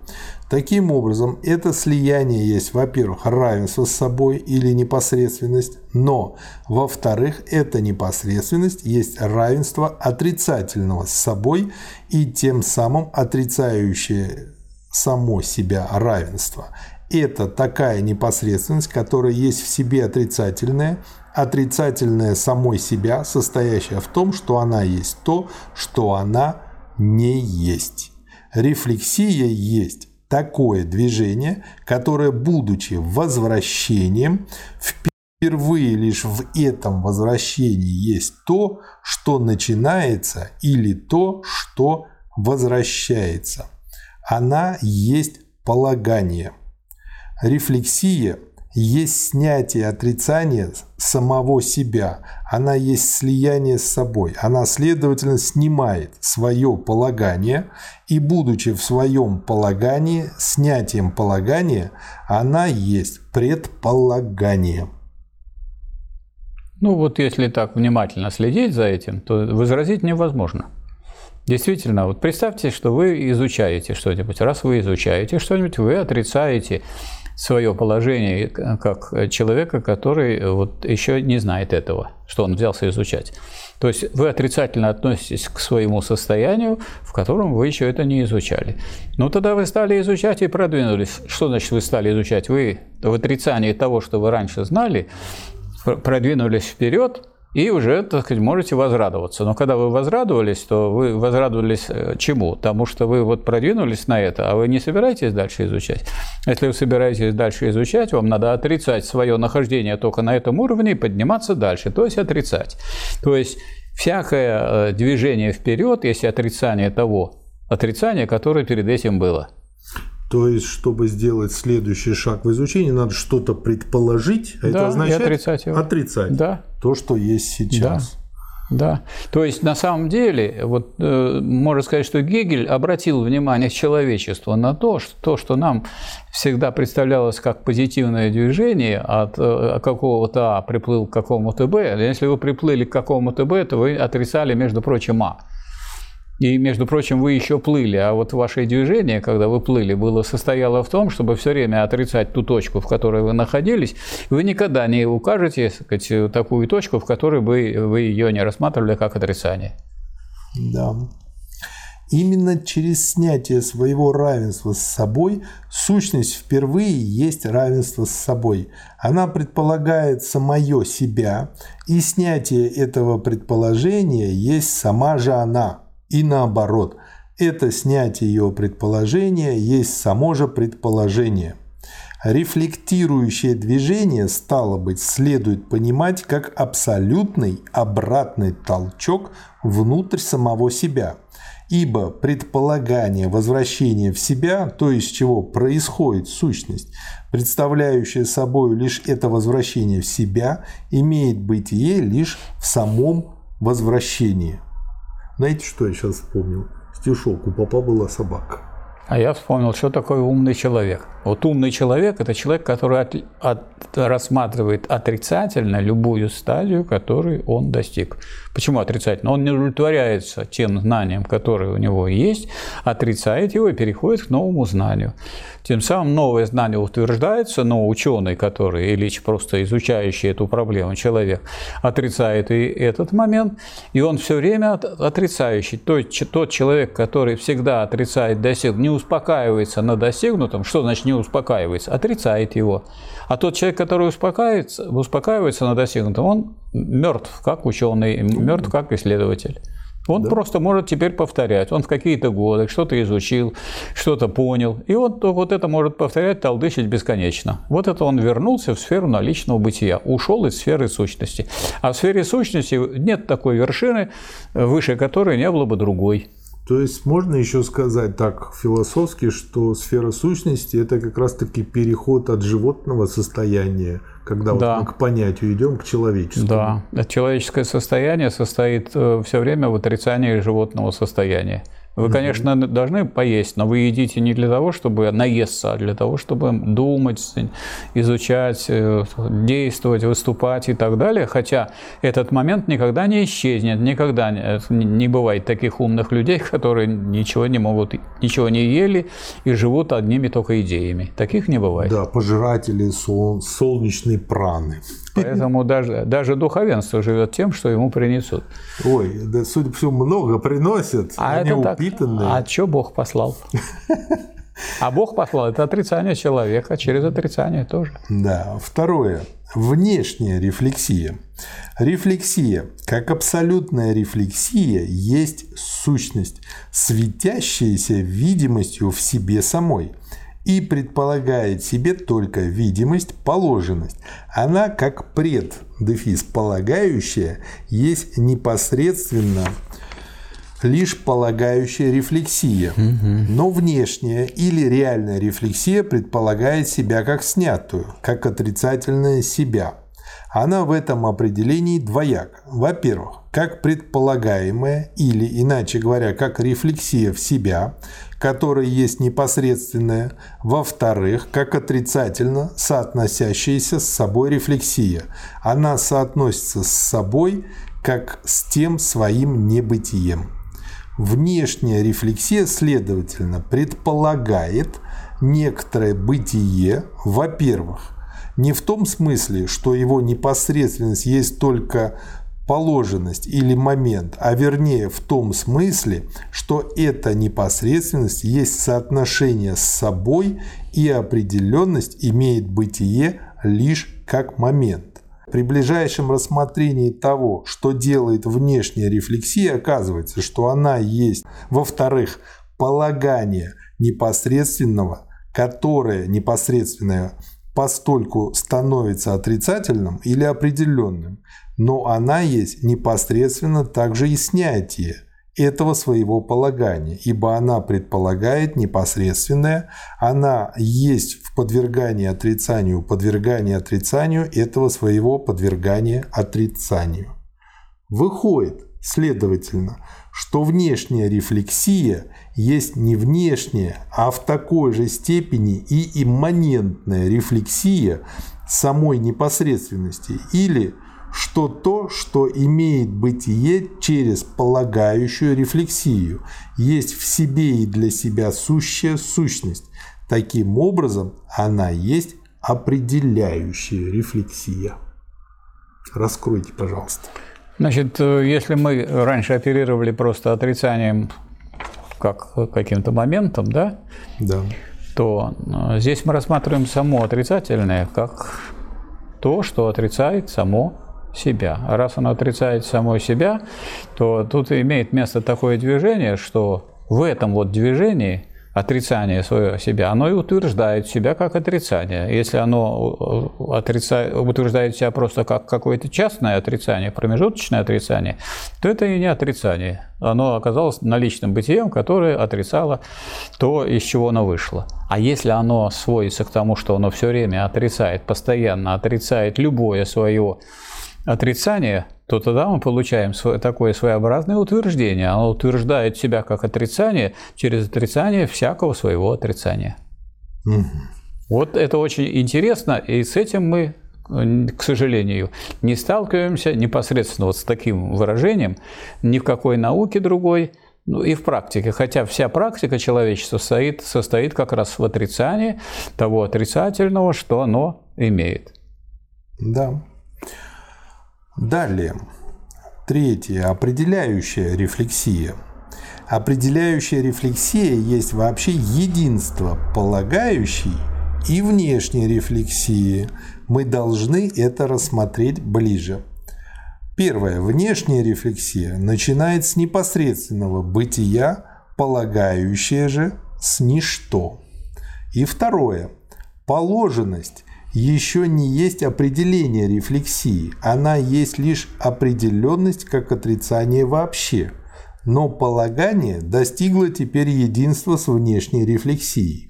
Таким образом, это слияние есть, во-первых, равенство с собой или непосредственность, но, во-вторых, эта непосредственность есть равенство отрицательного с собой и тем самым отрицающее само себя равенство. Это такая непосредственность, которая есть в себе отрицательная, отрицательная самой себя, состоящая в том, что она есть то, что она не есть. Рефлексия есть такое движение, которое, будучи возвращением, впервые лишь в этом возвращении есть то, что начинается или то, что возвращается. Она есть полагание. Рефлексия – есть снятие отрицания самого себя, она есть слияние с собой. Она, следовательно, снимает свое полагание, и, будучи в своем полагании, снятием полагания, она есть предполагание. Ну вот если так внимательно следить за этим, то возразить невозможно. Действительно, вот представьте, что вы изучаете что-нибудь. Раз вы изучаете что-нибудь, вы отрицаете свое положение как человека, который вот еще не знает этого, что он взялся изучать. То есть вы отрицательно относитесь к своему состоянию, в котором вы еще это не изучали. Ну тогда вы стали изучать и продвинулись. Что значит вы стали изучать? Вы в отрицании того, что вы раньше знали, продвинулись вперед, и уже, так сказать, можете возрадоваться. Но когда вы возрадовались, то вы возрадовались э, чему? Тому, что вы вот продвинулись на это, а вы не собираетесь дальше изучать. Если вы собираетесь дальше изучать, вам надо отрицать свое нахождение только на этом уровне и подниматься дальше, то есть отрицать. То есть всякое э, движение вперед, если отрицание того, отрицание, которое перед этим было – то есть, чтобы сделать следующий шаг в изучении, надо что-то предположить, а да, это означает отрицать, его. отрицать да. то, что есть сейчас. Да. Да. То есть на самом деле, вот э, можно сказать, что Гегель обратил внимание человечества на то, что то, что нам всегда представлялось как позитивное движение от э, какого-то А приплыл к какому-то Б. Если вы приплыли к какому-то Б, то вы отрицали, между прочим, А. И, между прочим, вы еще плыли, а вот ваше движение, когда вы плыли, было состояло в том, чтобы все время отрицать ту точку, в которой вы находились. Вы никогда не укажете сказать, такую точку, в которой бы вы ее не рассматривали как отрицание. Да. Именно через снятие своего равенства с собой сущность впервые есть равенство с собой. Она предполагает самое себя, и снятие этого предположения есть сама же она. И наоборот, это снятие ее предположения есть само же предположение. Рефлектирующее движение, стало быть, следует понимать как абсолютный обратный толчок внутрь самого себя. Ибо предполагание возвращения в себя, то из чего происходит сущность, представляющая собой лишь это возвращение в себя, имеет бытие лишь в самом возвращении. Знаете, что я сейчас вспомнил? Стишок «У папа была собака». А я вспомнил, что такое умный человек. Вот умный человек – это человек, который от, от, рассматривает отрицательно любую стадию, которой он достиг. Почему отрицательно? Он не удовлетворяется тем знанием, которое у него есть, отрицает его и переходит к новому знанию. Тем самым новое знание утверждается, но ученый, который или просто изучающий эту проблему человек, отрицает и этот момент, и он все время отрицающий. Тот, тот человек, который всегда отрицает достиг, не успокаивается на достигнутом, что значит не успокаивается, отрицает его. А тот человек, который успокаивается, успокаивается на достигнутом, он мертв как ученый, мертв как исследователь. Он да. просто может теперь повторять. Он в какие-то годы что-то изучил, что-то понял. И он вот это может повторять, толдычить бесконечно. Вот это он вернулся в сферу наличного бытия, ушел из сферы сущности. А в сфере сущности нет такой вершины, выше которой не было бы другой. То есть можно еще сказать так философски, что сфера сущности – это как раз-таки переход от животного состояния, когда да. вот мы к понятию идем, к человеческому. Да, человеческое состояние состоит э, все время в отрицании животного состояния. Вы, конечно, mm-hmm. должны поесть, но вы едите не для того, чтобы наесться, а для того, чтобы думать, изучать, э, действовать, выступать и так далее. Хотя этот момент никогда не исчезнет, никогда не бывает таких умных людей, которые ничего не могут, ничего не ели и живут одними только идеями. Таких не бывает. Да, пожиратели сол, солнечной праны. Поэтому даже, даже духовенство живет тем, что ему принесут. Ой, да, судя по всему, много приносят. А Они это упитанные. Так. А что Бог послал? А Бог послал – это отрицание человека, через отрицание тоже. Да. Второе. Внешняя рефлексия. Рефлексия, как абсолютная рефлексия, есть сущность, светящаяся видимостью в себе самой и предполагает себе только видимость, положенность. Она, как пред, дефис, полагающая, есть непосредственно лишь полагающая рефлексия. Но внешняя или реальная рефлексия предполагает себя как снятую, как отрицательное себя. Она в этом определении двояк. Во-первых, как предполагаемая или, иначе говоря, как рефлексия в себя, которая есть непосредственная, во-вторых, как отрицательно соотносящаяся с собой рефлексия. Она соотносится с собой как с тем своим небытием. Внешняя рефлексия, следовательно, предполагает некоторое бытие, во-первых, не в том смысле, что его непосредственность есть только положенность или момент, а вернее в том смысле, что эта непосредственность есть соотношение с собой и определенность имеет бытие лишь как момент. При ближайшем рассмотрении того, что делает внешняя рефлексия, оказывается, что она есть, во-вторых, полагание непосредственного, которое непосредственное постольку становится отрицательным или определенным, но она есть непосредственно также и снятие этого своего полагания, ибо она предполагает непосредственное, она есть в подвергании отрицанию, подвергании отрицанию этого своего подвергания отрицанию. Выходит, следовательно, что внешняя рефлексия есть не внешняя, а в такой же степени и имманентная рефлексия самой непосредственности или что то, что имеет бытие через полагающую рефлексию, есть в себе и для себя сущая сущность. Таким образом, она есть определяющая рефлексия. Раскройте, пожалуйста. Значит, э, если мы раньше оперировали просто отрицанием как каким-то моментом, да, да. то э, здесь мы рассматриваем само отрицательное как то, что отрицает само себя. А раз оно отрицает само себя, то тут имеет место такое движение, что в этом вот движении отрицание своего себя, оно и утверждает себя как отрицание. Если оно э, отрицает, утверждает себя просто как какое-то частное отрицание, промежуточное отрицание, то это и не отрицание. Оно оказалось наличным бытием, которое отрицало то, из чего оно вышло. А если оно сводится к тому, что оно все время отрицает, постоянно отрицает любое свое отрицание, то тогда мы получаем такое своеобразное утверждение. Оно утверждает себя как отрицание через отрицание всякого своего отрицания. Угу. Вот это очень интересно, и с этим мы, к сожалению, не сталкиваемся непосредственно вот с таким выражением ни в какой науке другой, ну и в практике, хотя вся практика человечества состоит, состоит как раз в отрицании того отрицательного, что оно имеет. Да. Далее. Третье. Определяющая рефлексия. Определяющая рефлексия есть вообще единство полагающей и внешней рефлексии. Мы должны это рассмотреть ближе. Первое. Внешняя рефлексия начинает с непосредственного бытия, полагающая же с ничто. И второе. Положенность еще не есть определение рефлексии, она есть лишь определенность как отрицание вообще. Но полагание достигло теперь единства с внешней рефлексией.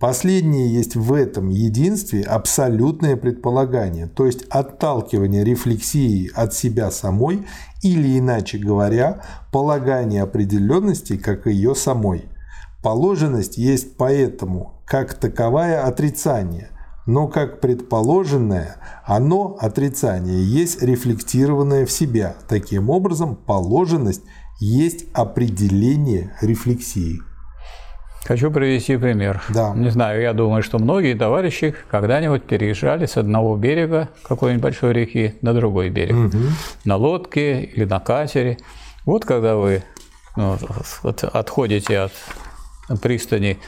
Последнее есть в этом единстве абсолютное предполагание, то есть отталкивание рефлексии от себя самой или, иначе говоря, полагание определенности как ее самой. Положенность есть поэтому, как таковая отрицание – но как предположенное, оно, отрицание, есть рефлектированное в себя. Таким образом, положенность есть определение рефлексии. Хочу привести пример. Да. Не знаю, я думаю, что многие товарищи когда-нибудь переезжали с одного берега какой-нибудь большой реки на другой берег. Угу. На лодке или на катере. Вот когда вы ну, отходите от пристани,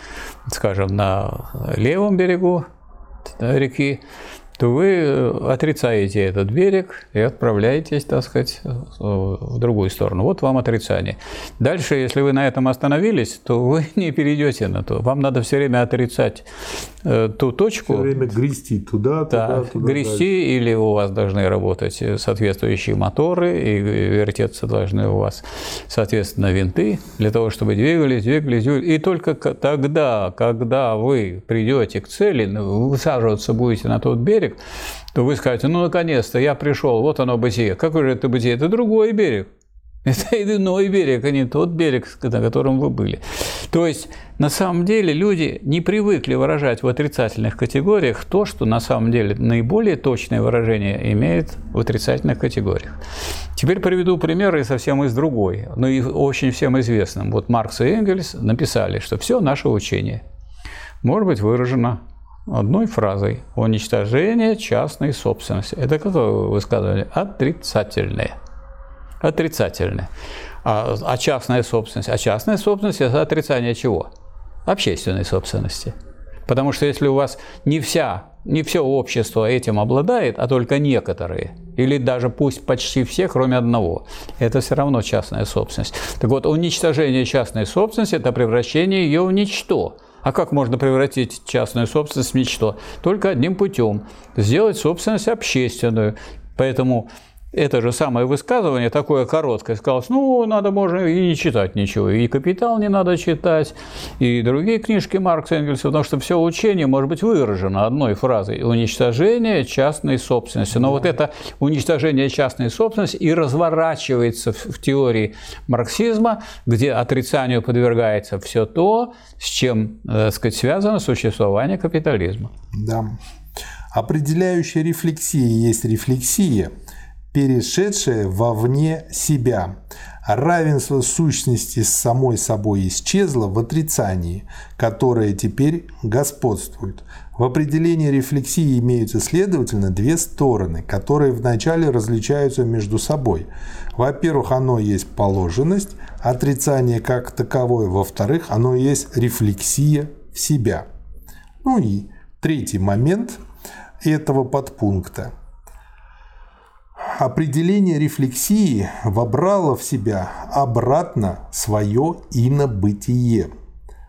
скажем, на левом берегу, реки, то вы э, отрицаете этот берег и отправляетесь, так сказать, в другую сторону. Вот вам отрицание. Дальше, если вы на этом остановились, то вы не перейдете на то. Вам надо все время отрицать э, ту точку. Все время грести туда, да, туда, туда. Грести, дальше. или у вас должны работать соответствующие моторы, и вертеться должны у вас, соответственно, винты, для того, чтобы двигались, двигались, двигались. И только тогда, когда вы придете к цели, ну, высаживаться будете на тот берег, берег, то вы скажете, ну, наконец-то, я пришел, вот оно бытие. Какой же это бытие? Это другой берег. Это иной берег, а не тот берег, на котором вы были. То есть, на самом деле, люди не привыкли выражать в отрицательных категориях то, что на самом деле наиболее точное выражение имеет в отрицательных категориях. Теперь приведу примеры совсем из другой, но и очень всем известным. Вот Маркс и Энгельс написали, что все наше учение может быть выражено одной фразой уничтожение частной собственности. Это какое высказывание? Отрицательное. Отрицательное. А, а частная собственность? А частная собственность – это отрицание чего? Общественной собственности. Потому что если у вас не вся, не все общество этим обладает, а только некоторые, или даже пусть почти все, кроме одного, это все равно частная собственность. Так вот, уничтожение частной собственности – это превращение ее в ничто – а как можно превратить частную собственность в ничто? Только одним путем – сделать собственность общественную. Поэтому это же самое высказывание, такое короткое, сказалось, ну, надо, можно и не читать ничего, и «Капитал» не надо читать, и другие книжки Маркса и Энгельса, потому что все учение может быть выражено одной фразой – уничтожение частной собственности. Но вот это уничтожение частной собственности и разворачивается в теории марксизма, где отрицанию подвергается все то, с чем, э, так сказать, связано существование капитализма. Да. Определяющая рефлексия есть рефлексия – перешедшее вовне себя. Равенство сущности с самой собой исчезло в отрицании, которое теперь господствует. В определении рефлексии имеются, следовательно, две стороны, которые вначале различаются между собой. Во-первых, оно есть положенность, отрицание как таковое. Во-вторых, оно есть рефлексия в себя. Ну и третий момент этого подпункта. Определение рефлексии вобрало в себя обратно свое инобытие.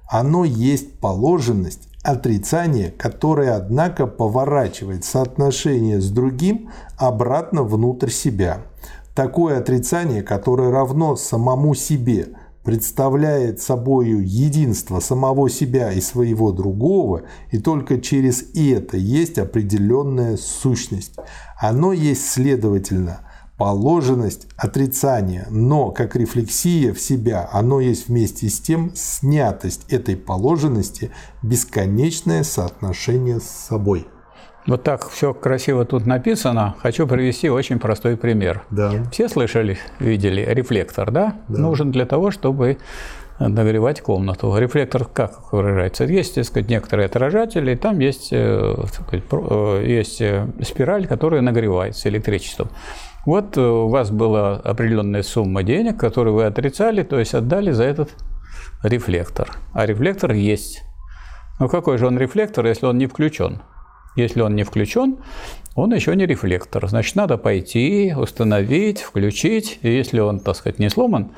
Оно есть положенность, отрицание, которое, однако, поворачивает соотношение с другим обратно внутрь себя. Такое отрицание, которое равно самому себе – представляет собою единство самого себя и своего другого, и только через это есть определенная сущность. Оно есть, следовательно, положенность отрицания, но как рефлексия в себя, оно есть вместе с тем снятость этой положенности, бесконечное соотношение с собой. Вот так все красиво тут написано. Хочу привести очень простой пример. Да. Все слышали, видели рефлектор, да? да? Нужен для того, чтобы нагревать комнату. Рефлектор как выражается? Есть, так сказать, некоторые отражатели, там есть, э, сказать, э, есть э, спираль, которая нагревается электричеством. Вот у вас была определенная сумма денег, которую вы отрицали, то есть отдали за этот рефлектор. А рефлектор есть. Ну какой же он рефлектор, если он не включен? Если он не включен, он еще не рефлектор. Значит, надо пойти, установить, включить. И если он, так сказать, не сломан,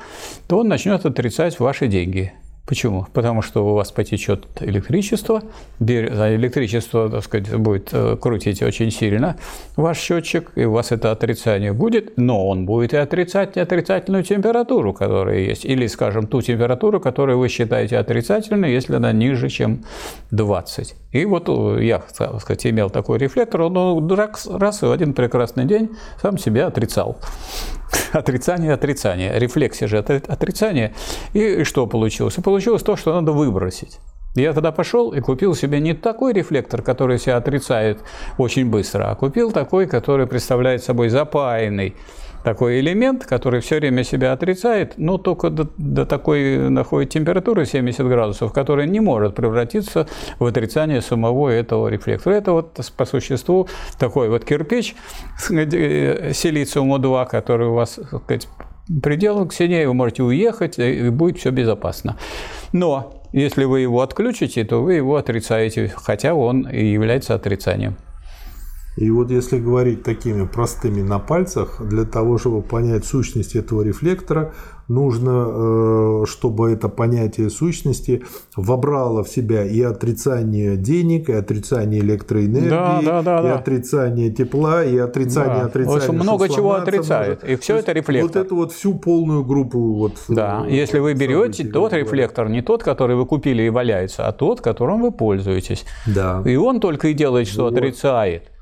то он начнет отрицать ваши деньги. Почему? Потому что у вас потечет электричество, а электричество, так сказать, будет э, крутить очень сильно ваш счетчик, и у вас это отрицание будет, но он будет и отрицать отрицательную температуру, которая есть, или, скажем, ту температуру, которую вы считаете отрицательной, если она ниже, чем 20. И вот э, я, так сказать, имел такой рефлектор, он раз, раз и в один прекрасный день сам себя отрицал. Отрицание, отрицание. Рефлексия же отрицание. И что получилось? И получилось то, что надо выбросить. Я тогда пошел и купил себе не такой рефлектор, который себя отрицает очень быстро, а купил такой, который представляет собой запаянный такой элемент, который все время себя отрицает, но только до, до такой находит температуры 70 градусов, которая не может превратиться в отрицание самого этого рефлектора. Это вот по существу такой вот кирпич э, силициума 2, который у вас предел к стене, вы можете уехать, и будет все безопасно. Но если вы его отключите, то вы его отрицаете, хотя он и является отрицанием. И вот если говорить такими простыми на пальцах, для того, чтобы понять сущность этого рефлектора, нужно, э, чтобы это понятие сущности вобрало в себя и отрицание денег, и отрицание электроэнергии, да, да, да, и да. отрицание тепла, и отрицание да. отрицания. В общем, много чего отрицает. И все это рефлектор. Вот эту вот всю полную группу. Вот, да, э, если вы берете тот рефлектор, не тот, который вы купили и валяется, а тот, которым вы пользуетесь. Да. И он только и делает, что вот. отрицает.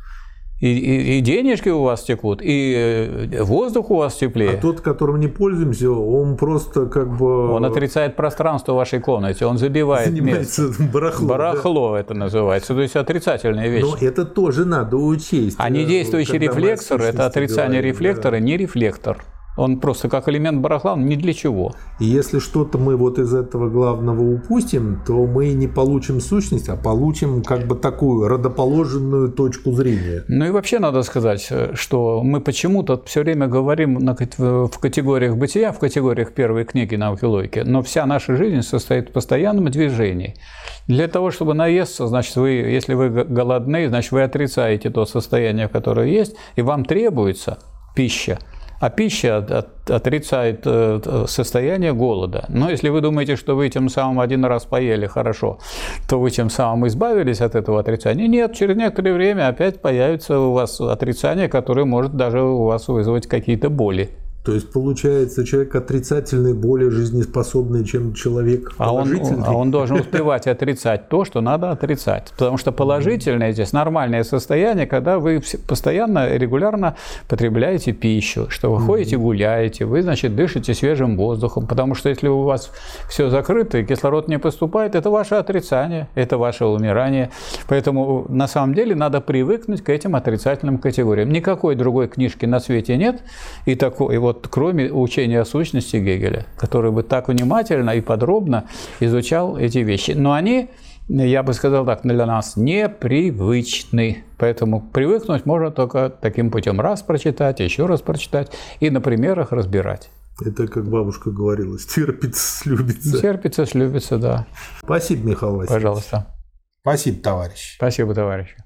И, и, и денежки у вас текут, и э, воздух у вас теплее. А тот, которым не пользуемся, он просто как бы... Он отрицает пространство в вашей комнате, он забивает Занимается место. барахло. Барахло да? это называется, то есть отрицательная вещь. Но это тоже надо учесть. А недействующий рефлексор – это отрицание говорим, рефлектора, да. не рефлектор. Он просто как элемент барахла, ни для чего. И если что-то мы вот из этого главного упустим, то мы не получим сущность, а получим как бы такую родоположенную точку зрения. Ну и вообще надо сказать, что мы почему-то все время говорим в категориях бытия, в категориях первой книги науки логики, но вся наша жизнь состоит в постоянном движении. Для того, чтобы наесться, значит, вы, если вы голодны, значит, вы отрицаете то состояние, которое есть, и вам требуется пища – а пища отрицает э, состояние голода. Но если вы думаете, что вы тем самым один раз поели хорошо, то вы тем самым избавились от этого отрицания. Нет, через некоторое время опять появится у вас отрицание, которое может даже у вас вызвать какие-то боли. То есть, получается, человек отрицательный более жизнеспособный, чем человек а он, а он должен успевать отрицать то, что надо отрицать. Потому что положительное здесь нормальное состояние, когда вы постоянно, регулярно потребляете пищу, что вы ходите, гуляете, вы, значит, дышите свежим воздухом. Потому что если у вас все закрыто и кислород не поступает, это ваше отрицание, это ваше умирание. Поэтому на самом деле надо привыкнуть к этим отрицательным категориям. Никакой другой книжки на свете нет, и такой, и вот вот кроме учения о сущности Гегеля, который бы так внимательно и подробно изучал эти вещи. Но они, я бы сказал так, для нас непривычны. Поэтому привыкнуть можно только таким путем. Раз прочитать, еще раз прочитать и на примерах разбирать. Это, как бабушка говорила, стерпится, слюбится. Терпится, слюбится, да. Спасибо, Михаил Васильевич. Пожалуйста. Спасибо, товарищ. Спасибо, товарищ.